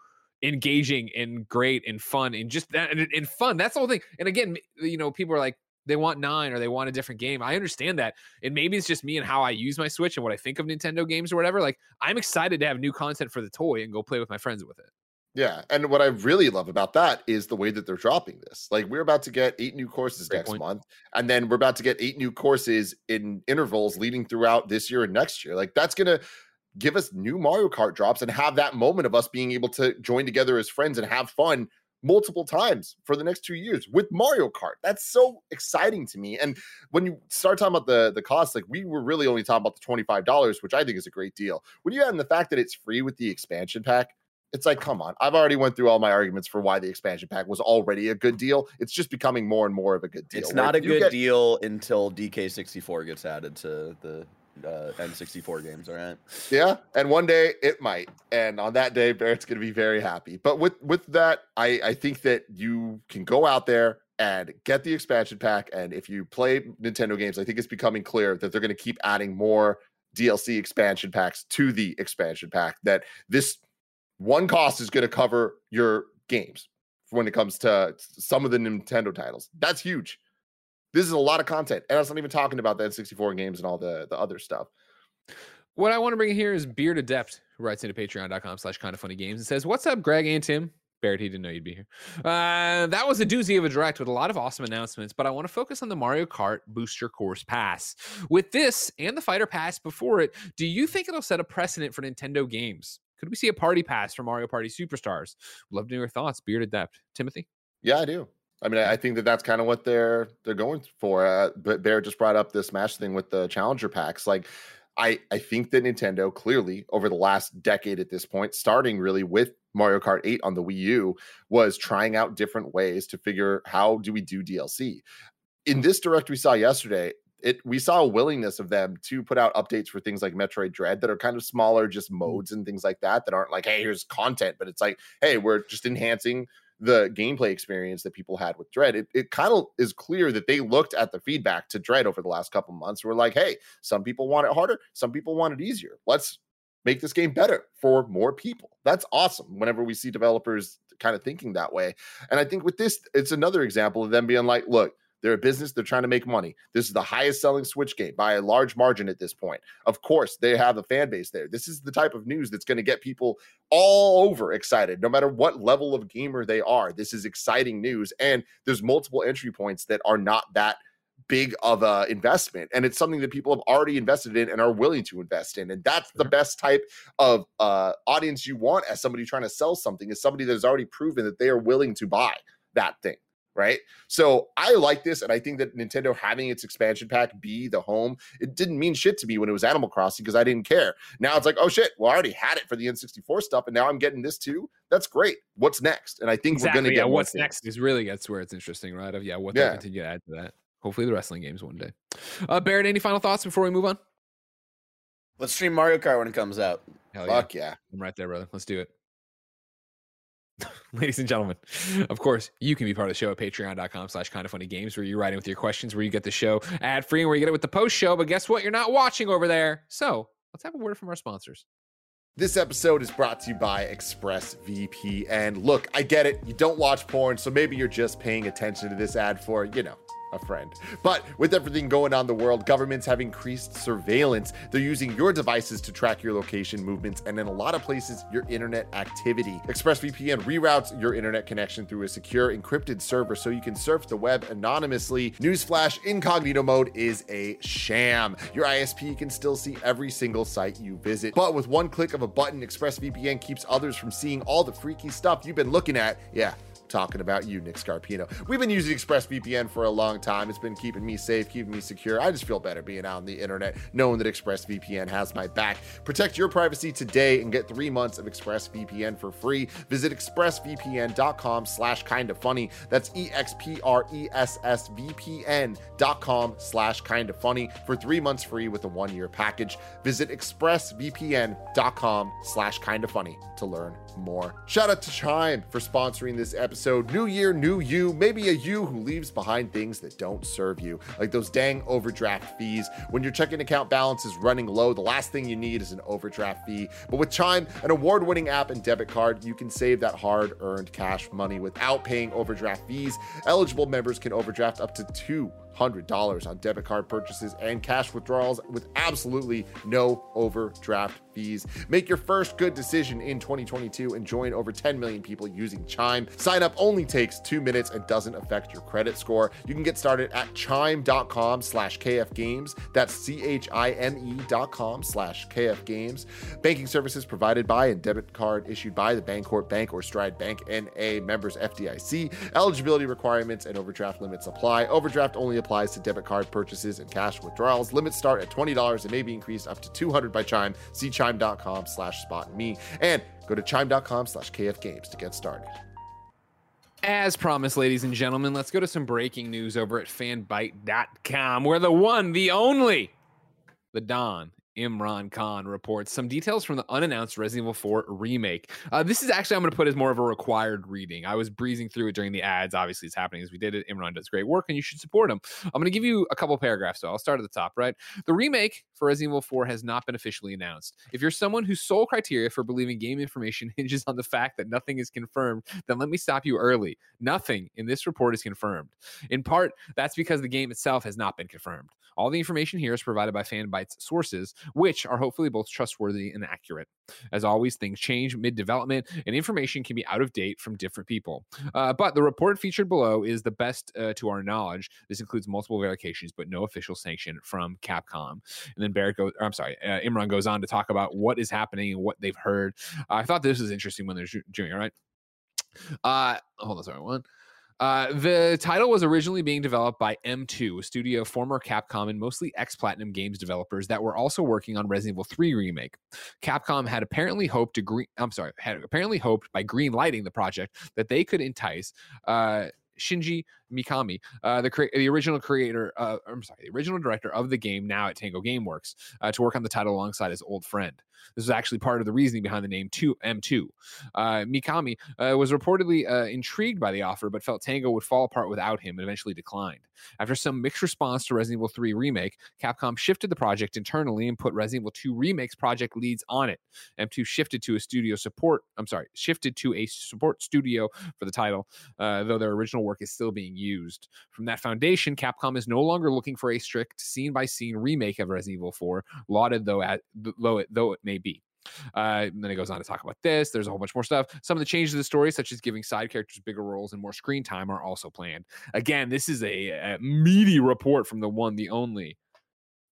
engaging and great and fun and just that and, and fun. That's the whole thing. And again, you know, people are like they want nine or they want a different game. I understand that. And maybe it's just me and how I use my Switch and what I think of Nintendo games or whatever. Like I'm excited to have new content for the toy and go play with my friends with it. Yeah, and what I really love about that is the way that they're dropping this. Like we're about to get eight new courses Great next point. month, and then we're about to get eight new courses in intervals leading throughout this year and next year. Like that's gonna give us new Mario Kart drops and have that moment of us being able to join together as friends and have fun multiple times for the next two years with Mario Kart. That's so exciting to me. And when you start talking about the the cost, like we were really only talking about the twenty five dollars, which I think is a great deal. When you add in the fact that it's free with the expansion pack, it's like, come on. I've already went through all my arguments for why the expansion pack was already a good deal. It's just becoming more and more of a good deal. It's not a good get- deal until DK64 gets added to the uh, N64 games. All right. Yeah, and one day it might, and on that day, Barrett's going to be very happy. But with with that, I I think that you can go out there and get the expansion pack, and if you play Nintendo games, I think it's becoming clear that they're going to keep adding more DLC expansion packs to the expansion pack. That this one cost is going to cover your games when it comes to some of the Nintendo titles. That's huge. This is a lot of content, and that's not even talking about the N64 games and all the the other stuff. What I want to bring in here is Beard Adept, who writes into patreon.com slash kind of funny games and says, What's up, Greg and Tim? Barrett, he didn't know you'd be here. Uh, that was a doozy of a direct with a lot of awesome announcements, but I want to focus on the Mario Kart Booster Course Pass. With this and the Fighter Pass before it, do you think it'll set a precedent for Nintendo games? Could we see a party pass for Mario Party Superstars? Love to know your thoughts, Beard Adept. Timothy? Yeah, I do. I mean, I think that that's kind of what they're they're going for. Uh, but Bear just brought up the Smash thing with the challenger packs. Like, I I think that Nintendo clearly over the last decade at this point, starting really with Mario Kart 8 on the Wii U, was trying out different ways to figure how do we do DLC. In this direct we saw yesterday, it we saw a willingness of them to put out updates for things like Metroid Dread that are kind of smaller, just modes and things like that that aren't like, hey, here's content, but it's like, hey, we're just enhancing the gameplay experience that people had with Dread, it, it kind of is clear that they looked at the feedback to Dread over the last couple months. We're like, hey, some people want it harder, some people want it easier. Let's make this game better for more people. That's awesome whenever we see developers kind of thinking that way. And I think with this, it's another example of them being like, look, they're a business, they're trying to make money. This is the highest selling Switch game by a large margin at this point. Of course, they have a fan base there. This is the type of news that's going to get people all over excited, no matter what level of gamer they are. This is exciting news. And there's multiple entry points that are not that big of a investment and it's something that people have already invested in and are willing to invest in and that's the best type of uh audience you want as somebody trying to sell something is somebody that has already proven that they are willing to buy that thing right so i like this and i think that nintendo having its expansion pack be the home it didn't mean shit to me when it was animal crossing because i didn't care now it's like oh shit well i already had it for the n64 stuff and now i'm getting this too that's great what's next and i think we're gonna yeah, get what's things. next is really gets where it's interesting, right? Of yeah, what Yeah. they'll continue to add to that. Hopefully the wrestling games one day. Uh Barrett, any final thoughts before we move on? Let's stream Mario Kart when it comes out. Hell fuck yeah I'm right there, brother. Let's do it. Ladies and gentlemen, of course, you can be part of the show at patreon.com slash kind of funny games where you write in with your questions, where you get the show ad free and where you get it with the post show. But guess what? You're not watching over there. So let's have a word from our sponsors. This episode is brought to you by ExpressVPN. Look, I get it. You don't watch porn, so maybe you're just paying attention to this ad for, you know, a friend. But with everything going on in the world, governments have increased surveillance. They're using your devices to track your location movements and in a lot of places, your internet activity. ExpressVPN reroutes your internet connection through a secure encrypted server so you can surf the web anonymously. Newsflash, incognito mode is a sham. Your ISP can still see every single site you visit. But with one click of a button, ExpressVPN keeps others from seeing all the freaky stuff you've been looking at. Yeah, talking about you, Nick Scarpino. We've been using ExpressVPN for a long time. It's been keeping me safe, keeping me secure. I just feel better being out on the internet, knowing that ExpressVPN has my back. Protect your privacy today and get three months of ExpressVPN for free. Visit expressvpn.com slash kind of funny. That's E-X-P-R-E-S-S-V-P-N dot com slash kind of funny for three months free with a one-year package. Visit expressvpn.com slash kind of funny to learn more. Shout out to Chime for sponsoring this episode. So new year, new you. Maybe a you who leaves behind things that don't serve you, like those dang overdraft fees. When your checking account balance is running low, the last thing you need is an overdraft fee. But with Chime, an award winning app and debit card, you can save that hard earned cash money without paying overdraft fees. Eligible members can overdraft up to two $100 on debit card purchases and cash withdrawals with absolutely no overdraft fees. Make your first good decision in 2022 and join over 10 million people using Chime. Sign up only takes two minutes and doesn't affect your credit score. You can get started at chime.com slash kfgames. That's C-H-I-M-E dot com slash kfgames. Banking services provided by and debit card issued by the Bancorp Bank or Stride Bank N.A. members FDIC. Eligibility requirements and overdraft limits apply. Overdraft only applies to debit card purchases and cash withdrawals. Limits start at $20 and may be increased up to 200 by Chime. See chime.com slash spot me and go to chime.com slash kfgames to get started. As promised, ladies and gentlemen, let's go to some breaking news over at fanbyte.com, where the one, the only, the Don Imran Khan reports some details from the unannounced Resident Evil 4 remake. Uh, this is actually, I'm going to put as more of a required reading. I was breezing through it during the ads. Obviously, it's happening as we did it. Imran does great work and you should support him. I'm going to give you a couple paragraphs. So I'll start at the top, right? The remake for Resident Evil 4 has not been officially announced. If you're someone whose sole criteria for believing game information hinges on the fact that nothing is confirmed, then let me stop you early. Nothing in this report is confirmed. In part, that's because the game itself has not been confirmed. All the information here is provided by Fanbyte's sources, which are hopefully both trustworthy and accurate. As always, things change mid development, and information can be out of date from different people. Uh, but the report featured below is the best uh, to our knowledge. This includes multiple verifications, but no official sanction from Capcom. And then Barrett goes, I'm sorry, uh, Imran goes on to talk about what is happening and what they've heard. I thought this was interesting when they're doing it, right? Uh, hold on, sorry, one. Uh, the title was originally being developed by M2, a studio of former Capcom and mostly ex Platinum Games developers that were also working on Resident Evil 3 remake. Capcom had apparently hoped to green, I'm sorry, had apparently hoped by green lighting the project that they could entice uh, Shinji Mikami, uh, the cre- the original creator, uh, I'm sorry, the original director of the game now at Tango GameWorks, uh, to work on the title alongside his old friend. This is actually part of the reasoning behind the name two, M2. Uh, Mikami uh, was reportedly uh, intrigued by the offer, but felt Tango would fall apart without him and eventually declined. After some mixed response to Resident Evil 3 Remake, Capcom shifted the project internally and put Resident Evil 2 Remake's project leads on it. M2 shifted to a studio support, I'm sorry, shifted to a support studio for the title, uh, though their original work is still being used. From that foundation, Capcom is no longer looking for a strict scene by scene remake of Resident Evil 4, lauded though, at, though, though it may be. Uh, then it goes on to talk about this. There's a whole bunch more stuff. Some of the changes to the story, such as giving side characters bigger roles and more screen time, are also planned. Again, this is a, a meaty report from the one, the only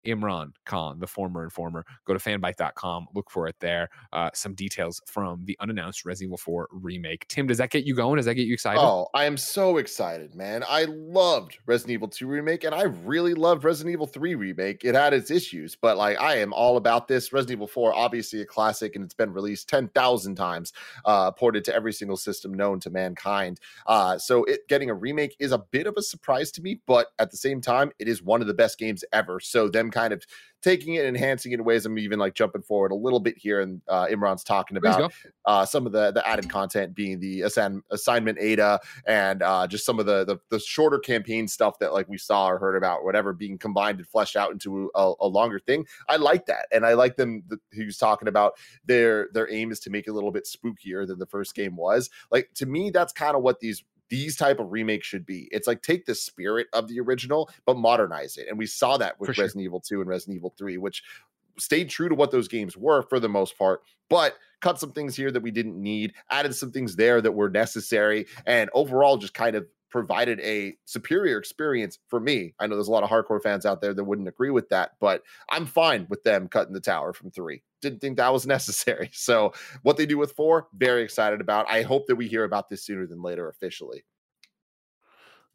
Imran Khan, the former informer. Go to fanbyte.com, look for it there. Uh, some details from the unannounced Resident Evil 4 remake. Tim, does that get you going? Does that get you excited? Oh, I am so excited, man. I loved Resident Evil 2 remake and I really loved Resident Evil 3 remake. It had its issues, but like I am all about this. Resident Evil 4, obviously a classic and it's been released 10,000 times, uh, ported to every single system known to mankind. Uh, so it getting a remake is a bit of a surprise to me, but at the same time, it is one of the best games ever. So them kind of taking it, and enhancing it in ways. I'm even like jumping forward a little bit here, and uh, Imran's talking about uh, some of the the added content being the assign, assignment Ada and uh, just some of the, the, the shorter campaign stuff that like we saw or heard about, whatever, being combined and fleshed out into a, a longer thing. I like that, and I like them. The, he was talking about their their aim is to make it a little bit spookier than the first game was. Like to me, that's kind of what these these type of remakes should be. It's like take the spirit of the original but modernize it. And we saw that with Resident Evil 2 and Resident Evil 3, which stayed true to what those games were for the most part, but cut some things here that we didn't need, added some things there that were necessary, and overall just kind of provided a superior experience for me. I know there's a lot of hardcore fans out there that wouldn't agree with that, but I'm fine with them cutting the tower from three. Didn't think that was necessary. So, what they do with four, very excited about. I hope that we hear about this sooner than later officially.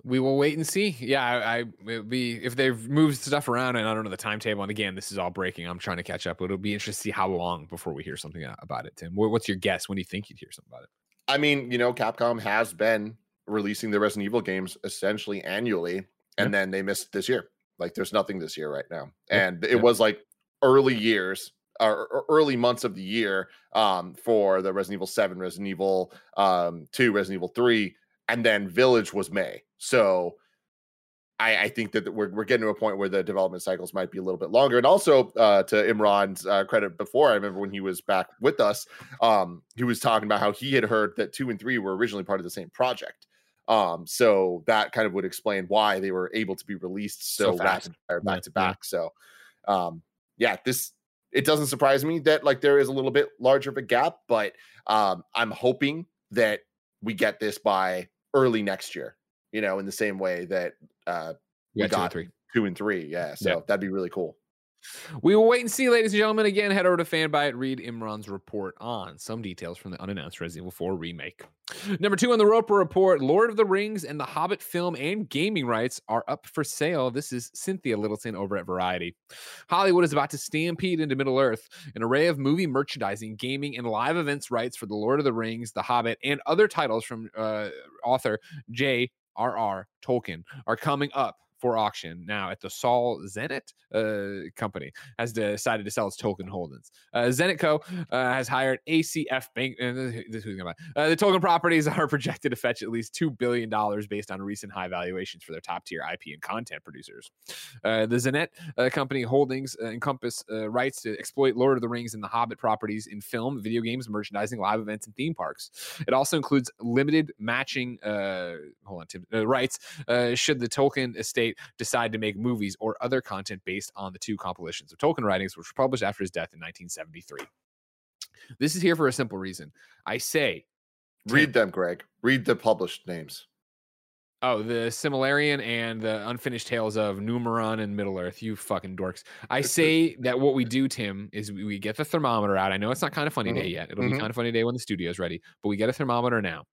We will wait and see. Yeah, I, I be if they've moved stuff around and I don't know the timetable. And again, this is all breaking. I'm trying to catch up. It'll be interesting to see how long before we hear something about it. Tim, what's your guess? When do you think you'd hear something about it? I mean, you know, Capcom has been releasing the Resident Evil games essentially annually, and then they missed this year. Like there's nothing this year right now. And it was like early years or early months of the year um, for the Resident Evil 7, Resident Evil um, 2, Resident Evil 3, and then Village was May. So I, I, think that we're, we're getting to a point where the development cycles might be a little bit longer. And also uh, to Imran's uh, credit before, I remember when he was back with us, um, he was talking about how he had heard that two and three were originally part of the same project. Um, so that kind of would explain why they were able to be released so, So fast. rapid or Yeah, back to yeah. back. So, um, yeah, this it doesn't surprise me that like there is a little bit larger of a gap, but um, I'm hoping that we get this by early next year. You know, in the same way that uh, We got two and three. two and three. Yeah, so that'd be really cool. We will wait and see, ladies and gentlemen. Again, head over to Fanbyte, read Imran's report on some details from the unannounced Resident Evil 4 remake. Number two on the Roper report Lord of the Rings and the Hobbit film and gaming rights are up for sale. This is Cynthia Littleton over at Variety. Hollywood is about to stampede into Middle Earth. An array of movie merchandising, gaming, and live events rights for The Lord of the Rings, The Hobbit, and other titles from uh, author J.R.R. Tolkien are coming up for auction now at the Saul Zaentz uh, company has decided to sell its Tolkien holdings. Uh, Zaentz Co. Uh, has hired ACF Bank. Uh, this who's gonna buy. The Tolkien properties are projected to fetch at least two billion dollars based on recent high valuations for their top tier IP and content producers. Uh, the Zaentz uh, company holdings uh, encompass rights to exploit Lord of the Rings and the Hobbit properties in film, video games, merchandising, live events, and theme parks. It also includes limited matching. Hold on, rights should the Tolkien estate decide to make movies or other content based on the two compilations of Tolkien writings, which were published after his death in 1973. This is here for a simple reason. I say, Read them, Greg. Read the published names. oh, the Similarian and the Unfinished Tales of Numeron and Middle Earth. You fucking dorks. I say that what we do, Tim, is we, get the thermometer out. I know it's not kind of funny day yet. It'll be mhm. kind of funny day when the studio's ready, but we get a thermometer now.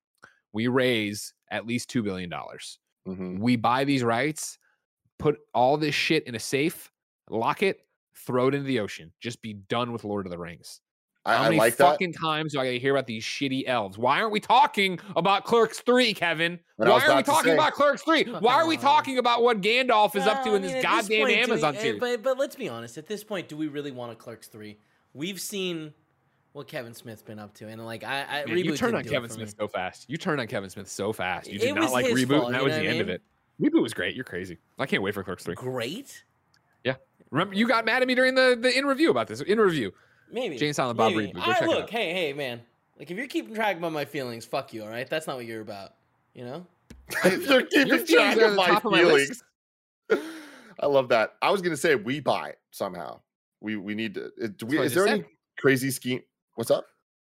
We raise at least $2 billion. Mhm. we buy these rights, put all this shit in a safe, lock it, throw it into the ocean. Just be done with Lord of the Rings. How I, I many like that. fucking times do I gotta hear about these shitty elves? Why aren't we talking about Clerks 3, Kevin? What Why are we talking say. about Clerks 3? Why are we talking about what Gandalf is up to Well, in I this mean, at goddamn point, do we- Amazon eh, series? But, but let's be honest. At this point, do we really want a Clerks three? We've seen what Kevin Smith's been up to, and like I, I Man, you Reboot turned didn't on Kevin Smith me. so fast. You turned on Kevin Smith so fast. You did not like Reboot, fault, and that was the what I end of it. Reboot was great. You're crazy. I can't wait for Clerks 3. Great, Yeah. Remember, you got mad at me during the, the in review about this. In review. maybe. Jane Silent Bob maybe. Reboot. Go I, check it look, out. hey, hey, man. Like if you're keeping track about my feelings, fuck you. All right, that's not what you're about. You know. You're keeping Your track of my top of my feelings. I love that. I was gonna say we buy it somehow. We we need to. Do we, is just there any crazy scheme? What's up?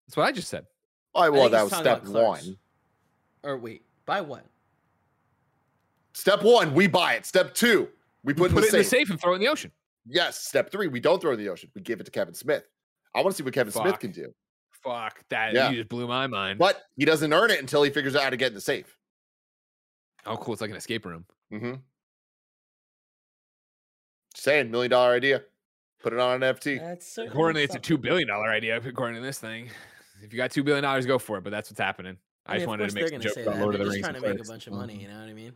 That's what I just said. Oh, I well, think that was step one. Or wait, buy what? Step one, we buy it. Step two, we put, Put it it in in the the safe. safe and throw it in the ocean. Yes. Step three, we don't throw it in the ocean. We give it to Kevin Smith. I want to see what Kevin Smith can do, Fuck that! Yeah. You just blew my mind. but he doesn't earn it until he figures out how to get in the safe. Oh, cool! It's like an escape room. Mm-hmm. Saying million dollar idea. Put it on an NFT. That's certainly According, it's a two billion dollar idea. According to this thing, if you got two billion dollars, go for it. But that's what's happening. I, I mean, just wanted to make they're some gonna joke about. Lord of They're the just Rings. trying to make a bunch of money. You know what I mean?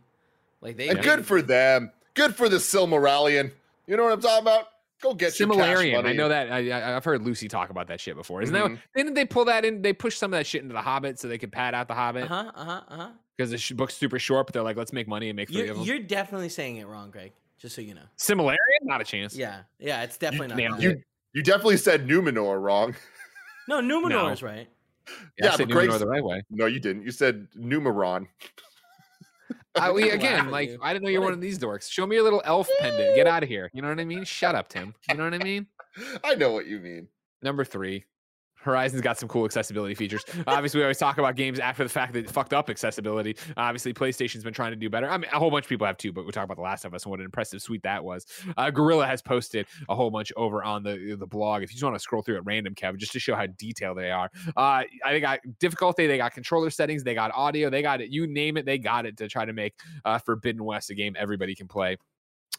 Like they And good for them. Good for the Silmarillion. You know what I'm talking about? Go get your cash Similarian. I know that. I, I, I've heard Lucy talk about that shit before. Isn't that? Mhm. What, didn't they pull that in? They pushed some of that shit into the Hobbit so they could pad out the Hobbit Uh huh. Uh huh. Uh huh. because the book's super short. But they're like, let's make money and make 3 You're, of them. you're definitely saying it wrong, Greg. Just so you know. Similarian, not a chance. Yeah. Yeah. It's definitely not. You you definitely said Numenor wrong. No, Numenor No. is right. Yeah, Yeah, I said but Greg's- Numenor the right way. No, you didn't. You said Numeron. I, we, again, like you. I didn't know you're one of these dorks. Show me your little elf pendant. Get out of here. You know what I mean? Shut up, Tim. You know what I mean? I know what you mean. Number three, Horizon's got some cool accessibility features. Obviously, we always talk about games after the fact that it fucked up accessibility. Obviously, PlayStation's been trying to do better. I mean, a whole bunch of people have too, but we talk about The Last of Us and what an impressive suite that was. Uh, Guerrilla has posted a whole bunch over on the the blog. If you just want to scroll through at random, Kevin, just to show how detailed they are. Uh, I got difficulty. They got controller settings. They got audio. They got it. You name it, they got it to try to make uh, Forbidden West a game everybody can play.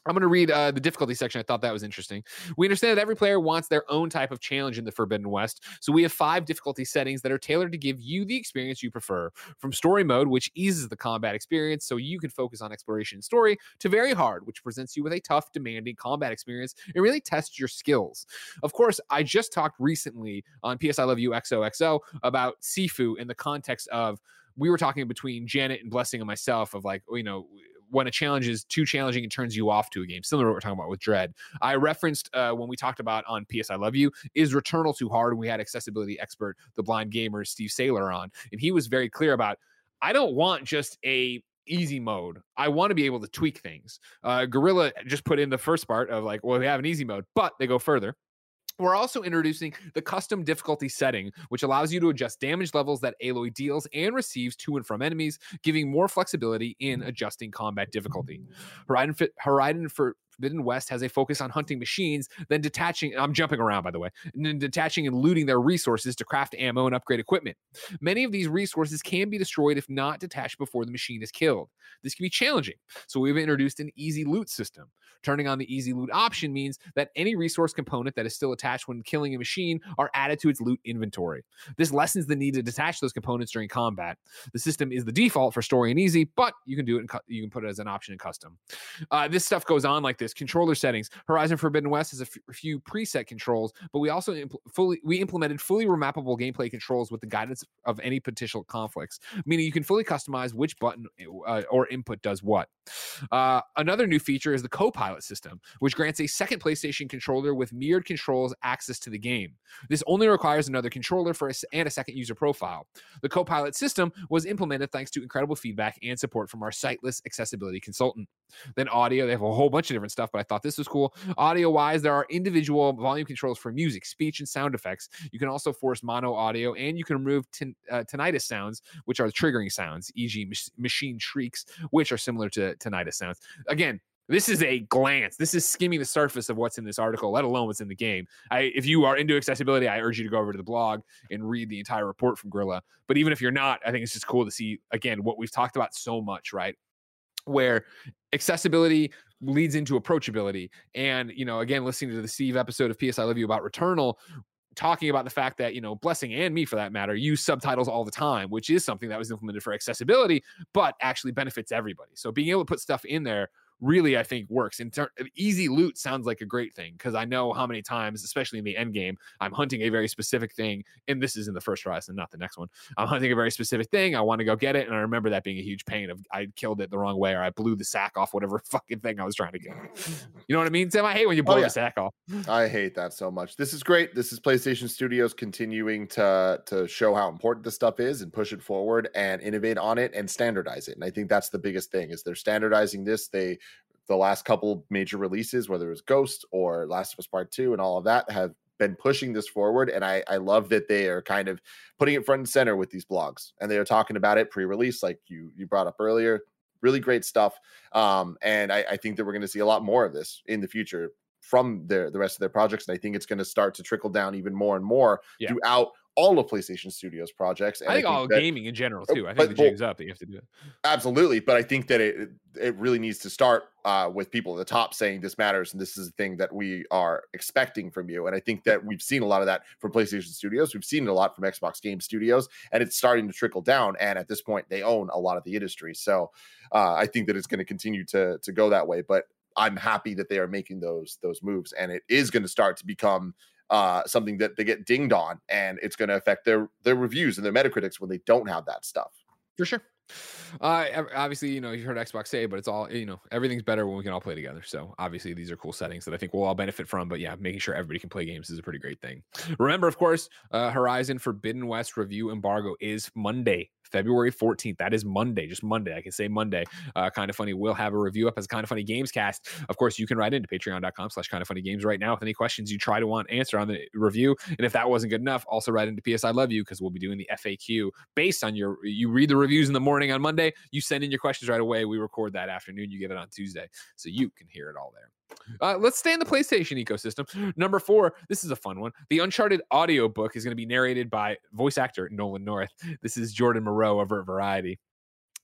I'm going to read uh, the difficulty section. I thought that was interesting. We understand that every player wants their own type of challenge in the Forbidden West, so we have five difficulty settings that are tailored to give you the experience you prefer. From story mode, which eases the combat experience so you can focus on exploration and story, to very hard, which presents you with a tough, demanding combat experience and really tests your skills. Of course, I just talked recently on PS I Love You XOXO about Sifu in the context of we were talking between Janet and Blessing and myself of like, you know, when a challenge is too challenging, it turns you off to a game. Similar to what we're talking about with Dread. I referenced uh, when we talked about on PS I Love You, is Returnal too hard? And we had accessibility expert, the blind gamer, Steve Saylor on. And he was very clear about I don't want just a easy mode. I want to be able to tweak things. Uh, Guerrilla just put in the first part of like, well, we have an easy mode, but they go further. We're also introducing the custom difficulty setting, which allows you to adjust damage levels that Aloy deals and receives to and from enemies, giving more flexibility in mm. adjusting combat difficulty. Horizon, Horizon for Forbidden West has a focus on hunting machines, then detaching. I'm jumping around, by the way, and then detaching and looting their resources to craft ammo and upgrade equipment. Many of these resources can be destroyed if not detached before the machine is killed. This can be challenging, so we've introduced an easy loot system. Turning on the easy loot option means that any resource component that is still attached when killing a machine are added to its loot inventory. This lessens the need to detach those components during combat. The system is the default for story and easy, but you can do it. In, you can put it as an option in custom. Uh, this stuff goes on like this. Controller settings. Horizon Forbidden West has a, f- few preset controls, but we also impl- fully we implemented fully remappable gameplay controls with the guidance of any potential conflicts, meaning you can fully customize which button uh, or input does what. Uh, another new feature is the co-pilot system, which grants a second PlayStation controller with mirrored controls access to the game. This only requires another controller for a, and a second user profile. The co-pilot system was implemented thanks to incredible feedback and support from our sightless accessibility consultant. Then audio, they have a whole bunch of different stuff, but I thought this was cool. Audio wise, there are individual volume controls for music, speech, and sound effects. You can also force mono audio, and you can remove tin, uh, tinnitus sounds, which are triggering sounds, e.g., mach- machine shrieks, which are similar to tinnitus sounds. Again, this is a glance. This is skimming the surface of what's in this article, let alone what's in the game. I, if you are into accessibility, I urge you to go over to the blog and read the entire report from Guerrilla. But even if you're not, I think it's just cool to see again what we've talked about so much, right? Where accessibility leads into approachability, and you know, again, listening to the Steve episode of PS I Love You about Returnal, talking about the fact that you know blessing and me for that matter use subtitles all the time which is something that was implemented for accessibility but actually benefits everybody. So being able to put stuff in there really I think works. In ter- easy loot sounds like a great thing because I know how many times, especially in the end game, I'm hunting a very specific thing, and this is in the first Horizon, not the next one. I'm hunting a very specific thing. I want to go get it, and I remember that being a huge pain of I killed it the wrong way or I blew the sack off whatever fucking thing I was trying to get. You know what I mean, Tim? I hate when you oh, blow yeah. the sack off. I hate that so much. This is great. This is PlayStation Studios continuing to to show how important this stuff is and push it forward and innovate on it and standardize it. And I think that's the biggest thing is they're standardizing this. They the last couple major releases, whether it was Ghost or Last of Us Part Two and all of that, have been pushing this forward. And I, I love that they are kind of putting it front and center with these blogs. And they are talking about it pre-release, like you you brought up earlier. Really great stuff. Um, and I, I think that we're going to see a lot more of this in the future from their the rest of their projects. And I think it's going to start to trickle down even more and more Yeah. throughout all of PlayStation Studios projects. And I think all that- gaming in general Oh, too. I but- think the well- jig's up that you have to do it. Absolutely, but I think that it it really needs to start uh, with people at the top saying this matters and this is the thing that we are expecting from you. And I think that we've seen a lot of that from PlayStation Studios. We've seen it a lot from Xbox Game Studios, and it's starting to trickle down. And at this point, they own a lot of the industry. So uh, I think that it's going to continue to to go that way. But I'm happy that they are making those those moves, and it is going to start to become uh, something that they get dinged on, and it's going to affect their their reviews and their Metacritics when they don't have that stuff. For sure. Uh, obviously, you know, you heard Xbox say, but it's all, you know, everything's better when we can all play together. So obviously, these are cool settings that I think we'll all benefit from. But yeah, making sure everybody can play games is a pretty great thing. Remember, of course, uh, Horizon Forbidden West review embargo is Monday, February 14th. That is Monday, just Monday. I can say Monday. Uh, kind of funny. We'll have a review up as kind of funny games cast. Of course, you can write into patreon.com slash kind of funny games right now with any questions you try to want answer on the review. And if that wasn't good enough, also write into PS I Love You because we'll be doing the FAQ based on your, you read the reviews in the morning on Monday, you send in your questions right away. We record that afternoon. You get it on Tuesday. So you can hear it all there. Uh, let's stay in the PlayStation ecosystem. Number four, this is a fun one. The Uncharted audiobook is going to be narrated by voice actor Nolan North. This is Jordan Moreau over at Variety.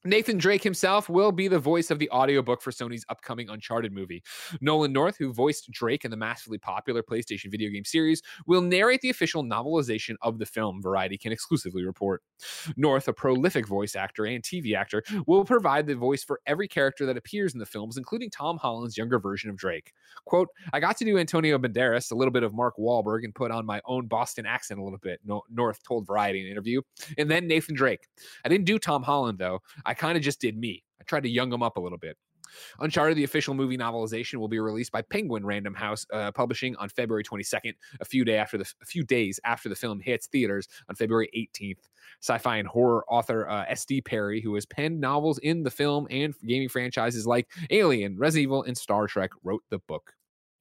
Nathan Drake himself will be the voice of the audiobook for Sony's upcoming Uncharted movie. Nolan North, who voiced Drake in the massively popular PlayStation video game series, will narrate the official novelization of the film, Variety can exclusively report. North, a prolific voice actor and TV actor, will provide the voice for every character that appears in the films, including Tom Holland's younger version of Drake. Quote, I got to do Antonio Banderas, a little bit of Mark Wahlberg, and put on my own Boston accent a little bit, North told Variety in an interview. And then Nathan Drake. I didn't do Tom Holland, though. I kind of just did me. I tried to young them up a little bit. Uncharted, the official movie novelization, will be released by Penguin Random House uh, Publishing on February 22nd, a few day after the a few days after the film hits theaters on February 18th. Sci-fi and horror author uh, S.D. Perry, who has penned novels in the film and gaming franchises like Alien, Resident Evil, and Star Trek, wrote the book.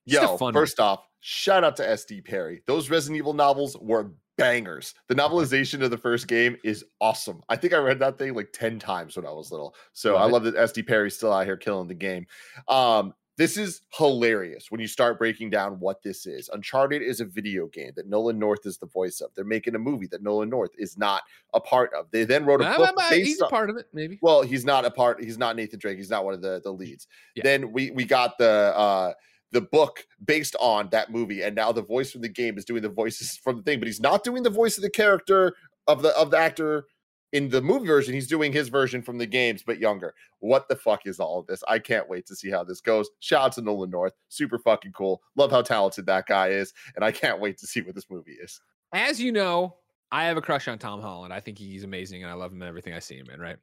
Yo, one. first off, shout out to SD Perry. Those Resident Evil novels were bangers. The novelization of the first game is awesome. I think I read that thing like 10 times when I was little. So Love I it. love that SD Perry's still out here killing the game. Um, this is hilarious when you start breaking down what this is. Uncharted is a video game that Nolan North is the voice of. They're making a movie that Nolan North is not a part of. They then wrote a book based he's on, a part of it, maybe. well, he's not a part. He's not Nathan Drake. He's not one of the the leads. Yeah. Then we we got the uh the book based on that movie, and now the voice from the game is doing the voices from the thing, but he's not doing the voice of the character of the of the actor in the movie version. He's doing his version from the games, but younger. What the fuck is all of this? I can't wait to see how this goes. Shout out to Nolan North, super fucking cool. Love how talented that guy is, and I can't wait to see what this movie is. as you know, I have a crush on Tom Holland. I think he's amazing and I love him and everything I see him in, right?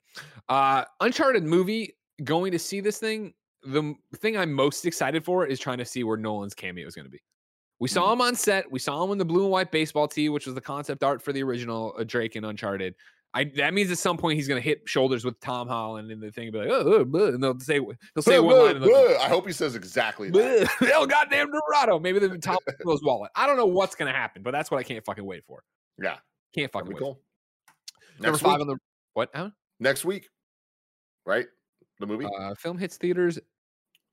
Uh Uncharted movie, going to see this thing, the thing I'm most excited for is trying to see where Nolan's cameo is going to be. We saw him on set. We saw him in the blue and white baseball tee, which was the concept art for the original uh, Drake and Uncharted. I, that means at some point he's going to hit shoulders with Tom Holland and the thing be like, oh, oh, blah," and they'll say he'll say one line. And I hope he says exactly that. "Blah, El goddamn Dorado. Maybe the Tom Holland's wallet. I don't know what's going to happen, but that's what I can't fucking wait for. Yeah, Can't fucking wait. cool. Number Next five week, on the what? Huh? next week, right? The movie. Uh, film hits theaters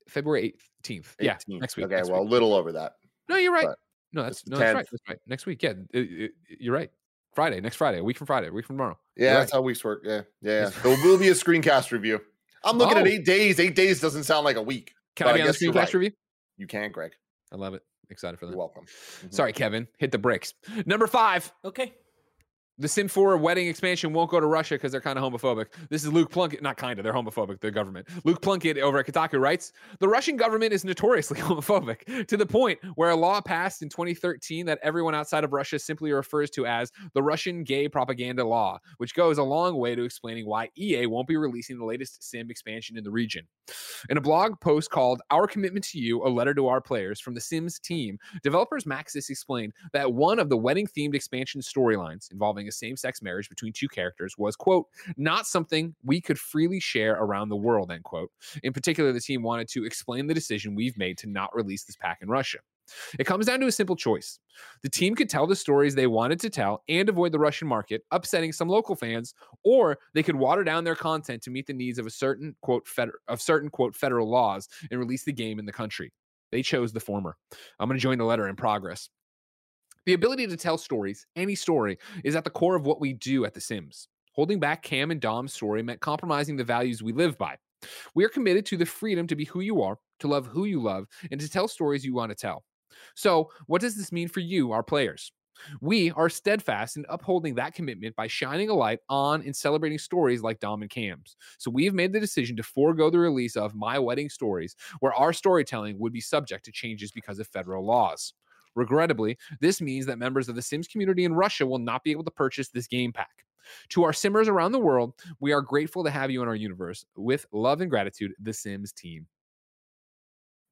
February 18th. Yeah, next week. Okay, next well, a little over that. no, you're right. but No, that's it's the no, that's right. That's right. Next week. Yeah, it- it- you're right. Friday, next Friday, a week from Friday, a week from tomorrow. Yeah, You're that's how weeks work. Yeah, yeah. yeah. There will be a screencast review. I'm looking at Oh. eight days. Eight days doesn't sound like a week. Can But I I be on the you're screencast right. review? You can, Greg. I love it. Excited for that. You're that. welcome. Mhm. Sorry, Kevin. Hit the brakes. Number five. Okay. The Sim 4 wedding expansion won't go to Russia because they're kind of homophobic. This is Luke Plunkett, not kind of, they're homophobic, the government. Luke Plunkett over at Kotaku writes The Russian government is notoriously homophobic to the point where a law passed in 2013 that everyone outside of Russia simply refers to as the Russian gay propaganda law, which goes a long way to explaining why EA won't be releasing the latest Sim expansion in the region. In a blog post called Our Commitment to You, a letter to our players from the Sims team, developers Maxis explained that one of the wedding themed expansion storylines involving a same sex marriage between two characters was, quote, not something we could freely share around the world, end quote. In particular, the team wanted to explain the decision we've made to not release this pack in Russia. It comes down to a simple choice. The team could tell the stories they wanted to tell and avoid the Russian market, upsetting some local fans, or they could water down their content to meet the needs of a certain quote feder- of certain quote federal laws and release the game in the country. They chose the former. I'm going to join the letter in progress. The ability to tell stories, any story, is at the core of what we do at The Sims. Holding back Cam and Dom's story meant compromising the values we live by. We are committed to the freedom to be who you are, to love who you love, and to tell stories you want to tell. So, what does this mean for you, our players? We are steadfast in upholding that commitment by shining a light on and celebrating stories like Dom and Cam's. So, we've made the decision to forego the release of My Wedding Stories, where our storytelling would be subject to changes because of federal laws. Regrettably, this means that members of the Sims community in Russia will not be able to purchase this game pack. To our Simmers around the world, we are grateful to have you in our universe. With love and gratitude, the Sims team.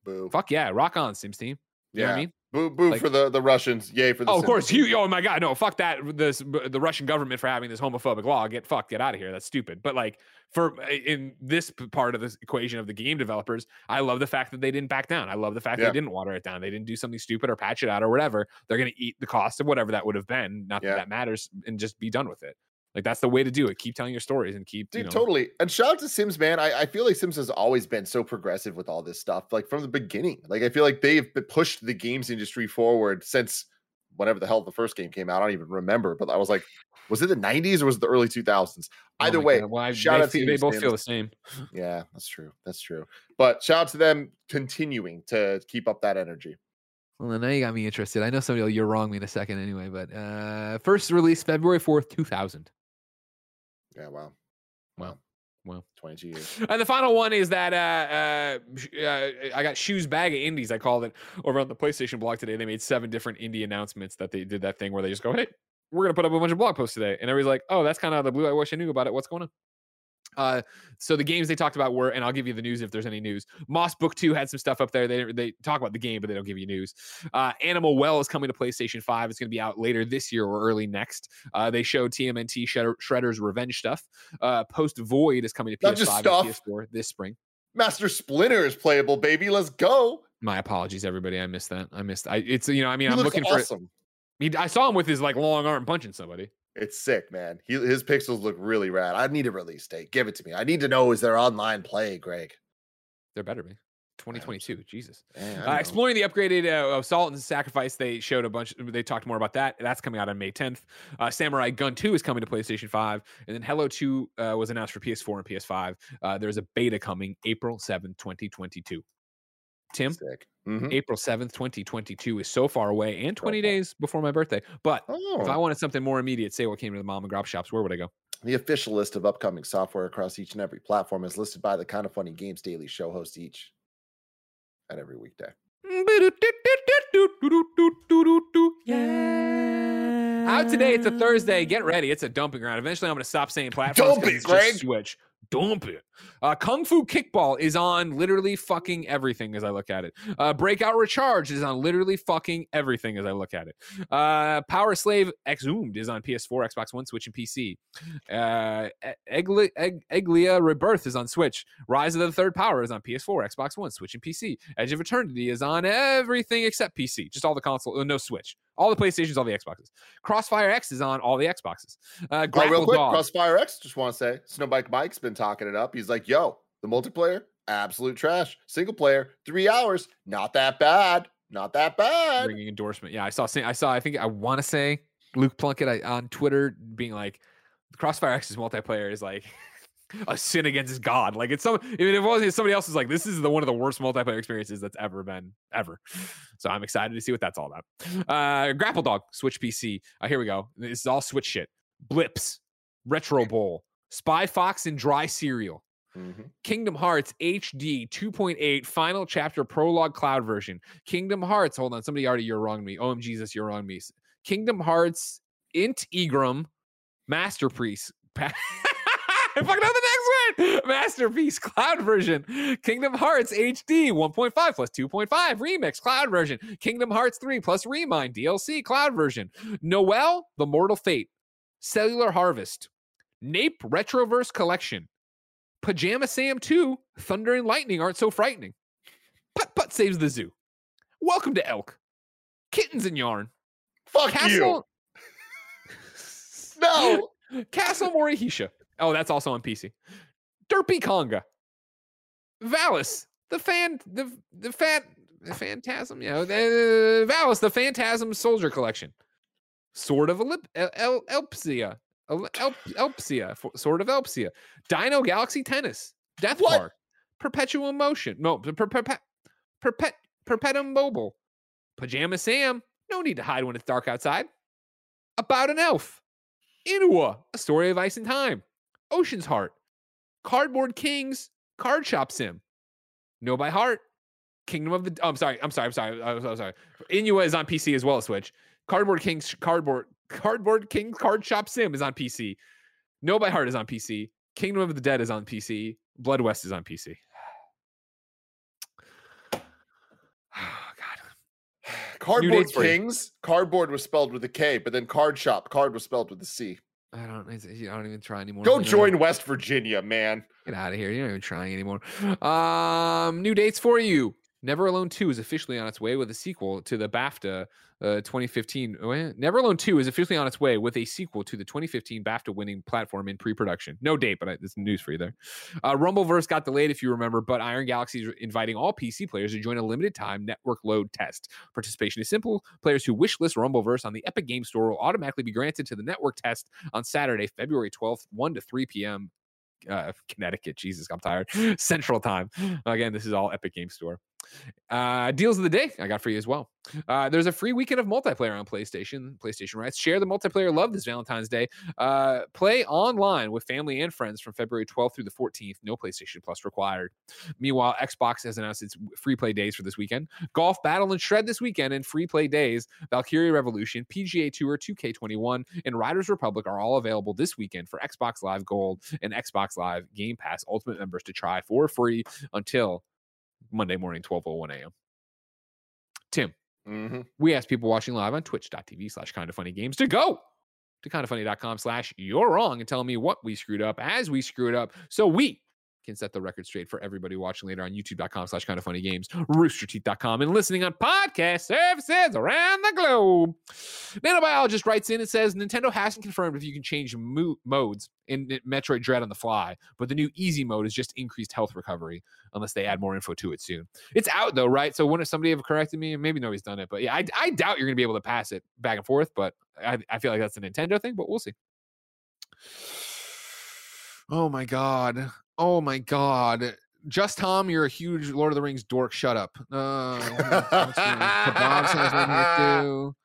Boo. Fuck yeah, rock on, Sims team. You know what I mean? Boo, boo Like- for the, the Russians. Yay for the Oh, of course. You, oh my God. No, fuck that. This, the Russian government for having this homophobic law. Get fucked. Get out of here. That's stupid. But like for in this part of this equation of the game developers, I love the fact that they didn't back down. I love the fact Yeah. they didn't water it down. They didn't do something stupid or patch it out or whatever. They're going to eat the cost of whatever that would have been. Not Yeah. that that matters and just be done with it. Like that's the way to do it. Keep telling your stories and keep, Dude, you know, totally. And shout out to Sims, man. I, I feel like Sims has always been so progressive with all this stuff, like from the beginning. Like I feel like they've pushed the games industry forward since whenever the hell the first game came out. I don't even remember, but I was like, was it the 90s or was it the early 2000s? oh Either my way, Well, I- shout they, out to they both feel the same. Yeah, that's true. That's true. But shout out to them continuing to keep up that energy. Well, now you got me interested. I know somebody will you're wrong me in a second anyway, but uh first release February 4th, 2000. Yeah, wow. Wow. Wow. 22 years. And the final one is that uh, uh, uh, I got Shu's bag of indies. I called it over on the PlayStation blog today. They made seven different indie announcements that they did that thing where they just go, "Hey, we're gonna put up a bunch of blog posts today," and everybody's like, "Oh, that's kind of the blue. I wish I knew about it. What's going on?" Uh, so the games they talked about were, and I'll give you the news if there's any news. Moss Book Two had some stuff up there. They they talk about the game, but they don't give you news. Uh, Animal Well is coming to PlayStation Five. It's going to be out later this year or early next. Uh, they showed TMNT Shredder, Shredder's Revenge stuff. Uh, Post Void is coming to Not PS5 and PS4 this spring. Master Splinter is playable, baby. Let's go. My apologies, everybody. I missed that. I missed. I it's you know I mean He I'm looking for. awesome. He, I saw him with his like long arm punching somebody. It's sick, man. He, his pixels look really rad. I need a release date. Give it to me. I need to know is there online play, Greg? There better be. 2022. Jesus. Uh, exploring the upgraded uh, assault and sacrifice they showed a bunch they talked more about that that's coming out on may 10th uh, samurai gun 2 is coming to playstation 5 and then hello 2 uh, was announced for ps4 and ps5 uh, there's a beta coming april 7th 2022 tim. Mhm. april 7th 2022 is so far away and 20 days before my birthday but Oh, if i wanted something more immediate say what came to the mom and grop shops where would i go the official list of upcoming software across each and every platform is listed by the kind of funny games daily show hosts each and every weekday. Yeah. Out today, it's a Thursday. Get ready. It's a dumping ground. Eventually, I'm going to stop saying platforms. Dump it, Greg. Switch. Dump it. Uh, Kung Fu Kickball is on literally fucking everything as I look at it. Uh, Breakout Recharge is on literally fucking everything as I look at it. Uh, Power Slave Exhumed is on PS4, Xbox One, Switch, and PC. Uh, Egli- Eg- Egglia Rebirth is on Switch. Rise of the Third Power is on PS4, Xbox One, Switch, and PC. Edge of Eternity is on everything except PC. Just all the console, uh, no Switch. All the PlayStations, all the Xboxes. Crossfire X is on all the Xboxes. Uh, Oh, real quick, Dog. Crossfire X, just want to say, Snowbike Mike's been talking it up. He's like, yo, the multiplayer, absolute trash. Single player, three hours, not that bad. Not that bad. bringing endorsement. Yeah, I saw. I saw. I think I want to say Luke Plunkett I, on Twitter being like, "Crossfire X's multiplayer is like a sin against God." Like it's some. I mean, if it wasn't somebody else is like, "This is the one of the worst multiplayer experiences that's ever been ever." So I'm excited to see what that's all about. Uh, Grapple Dog, Switch PC. Uh, here we go. This is all Switch shit. Blips, Retro Bowl, Spy Fox, and Dry Cereal. Mhm. Kingdom Hearts HD 2.8 Final Chapter Prologue Cloud version. Kingdom Hearts. Hold on, somebody already you're wrong me. Oh Jesus, you're wrong me. Kingdom Hearts Integrum Masterpiece. Pa- I the next one. Masterpiece Cloud version. Kingdom Hearts HD 1.5 plus 2.5 Remix Cloud version. Kingdom Hearts 3 plus Remind DLC Cloud version. Noel The Mortal Fate. Cellular Harvest. Nape Retroverse Collection. Pajama Sam 2, Thunder and Lightning aren't so frightening. Putt Putt saves the zoo. Welcome to Elk. Kittens and Yarn. Fuck Castle you. No. Castle Morihisha. Oh, that's also on PC. Derpy Conga. Valis, the fan, the the fat, the phantasm. You know, the Valis, the Phantasm Soldier Collection. Sword of Elip, El, El, Elpsia. El, El, Elpsia. Sword of Elpsia. Dino Galaxy Tennis. Death What? Park. Perpetual Motion. No, per, per, perpet, perpet, Perpetuum Mobile. Pajama Sam. No need to hide when it's dark outside. About an elf. Inua, a story of ice and time. Ocean's Heart. Cardboard Kings, Card Shop Sim. Know by Heart. Kingdom of the. Oh, I'm sorry. I'm sorry. I'm sorry. I'm sorry. I'm sorry. Inua is on PC as well as Switch. Cardboard Kings, Cardboard, Cardboard Kings, Card Shop Sim is on PC. Know by Heart is on PC. Kingdom of the Dead is on PC. Blood West is on PC. Oh, God. Cardboard. Kings. Cardboard was spelled with a K, but then Card Shop. Card was spelled with a C. I don't. I don't even try anymore. Go join West Virginia, man. Get out of here. You're not even trying anymore. Um, new dates for you. Never Alone 2 is officially on its way with a sequel to the BAFTA uh, 2015. oh. Never Alone 2 is officially on its way with a sequel to the 2015 BAFTA winning platform in pre production. No date, but I, some news for you there. Uh, Rumbleverse got delayed, if you remember, but Iron Galaxy is inviting all PC players to join a limited time network load test. Participation is simple. Players who wishlist Rumbleverse on the Epic Game Store will automatically be granted to the network test on Saturday, February 12th, 1 to 3 p.m uh, Connecticut. Jesus, I'm tired. Central time. Again, this is all Epic Game Store. Uh, deals of the day I got for you as well. Uh, there's a free weekend of multiplayer on PlayStation. PlayStation rights. Share the multiplayer love this Valentine's Day. Uh, play online with family and friends from February 12th through the 14th. No PlayStation Plus required. Meanwhile, Xbox has announced its free play days for this weekend. Golf Battle and Shred this weekend and free play days. Valkyria Revolution, PGA Tour 2K21, and Riders Republic are all available this weekend for Xbox Live Gold and Xbox Live Game Pass Ultimate members to try for free until Monday morning, 12:01 a.m. Tim, Mhm. we asked people watching live on twitch.tv slash kinda funny games to go to kindafunny.com slash you're wrong and tell me what we screwed up as we screw it up so we can set the record straight for everybody watching later on youtube.com slash kinda funny games roosterteeth.com and listening on podcast services around the globe nanobiologist writes in and says nintendo hasn't confirmed if you can change mo- modes in metroid dread on the fly but the new easy mode is just increased health recovery unless they add more info to it soon it's out though, right? So wouldn't somebody have corrected me? Maybe nobody's done it, but yeah, I, I doubt you're gonna be able to pass it back and forth. But I, I feel like that's a Nintendo thing, but we'll see. Oh my god! Oh my god! Just Tom, you're a huge Lord of the Rings dork. Shut up. Uh, Kebabs has one here too.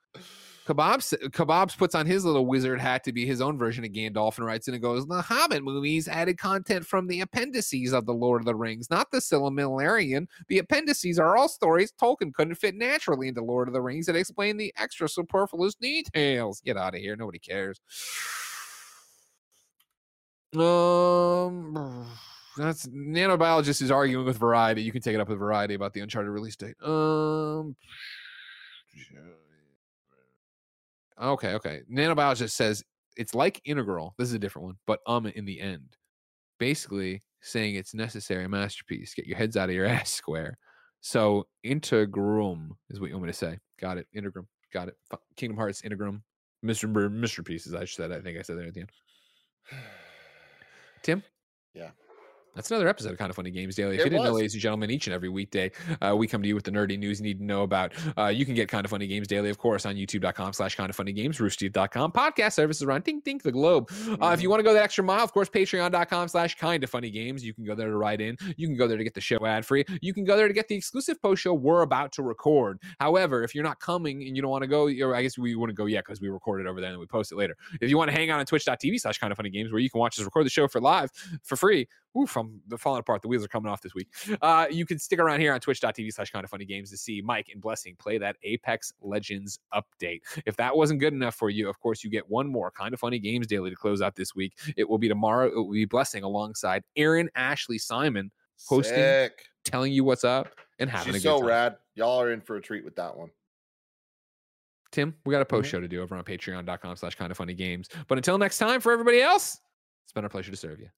Kebabs Kebabs puts on his little wizard hat to be his own version of Gandalf and writes in and goes, The Hobbit movies added content from the appendices of the Lord of the Rings, not the Silmarillion. The appendices are all stories Tolkien couldn't fit naturally into Lord of the Rings that explain the extra superfluous details. Get out of here. Nobody cares. Um that's nanobiologist is arguing with variety. You can take it up with variety about the Uncharted release date. Um Okay, okay. Nanobiologist says it's like integral. This is a different one, but um in the end. Basically saying it's necessary masterpiece. Get your heads out of your ass square. So integrum is what you want me to say. Got it. Integrum. Got it. Kingdom Hearts Integrum. Mr. Pieces, I said. I think I said that at the end. Tim? Yeah. That's another episode of Kinda Funny Games Daily. If It you didn't know, was. ladies and gentlemen, each and every weekday, uh, we come to you with the nerdy news you need to know about. Uh, you can get Kinda Funny Games Daily, of course, on youtube.com slash kinda funny games, roosterteeth.com, podcast services around Ding Ding the Globe. Uh, if you want to go that extra mile, of course, patreon.com slash kinda funny games. You can go there to write in. You can go there to get the show ad free. You can go there to get the exclusive post show we're about to record. However, if you're not coming and you don't want to go, or I guess we wouldn't go yet because we record it over there and we post it later. If you want to hang out on twitch.tv slash kinda funny games where you can watch us record the show for live for free, oof, I'm the falling apart. The wheels are coming off this week. Uh, you can stick around here on twitch.tv slash kinda funny games to see Mike and Blessing play that Apex Legends update. If that wasn't good enough for you, of course, you get one more kinda funny games daily to close out this week. It will be tomorrow. It will be Blessing alongside Erin Ashley Simon Hosting Sick. telling you what's up and having She's a good time. so time. rad. Y'all are in for a treat with that one. Tim, we got a post show to do over on patreon.com slash kinda funny games. But until next time, for everybody else, it's been our pleasure to serve you.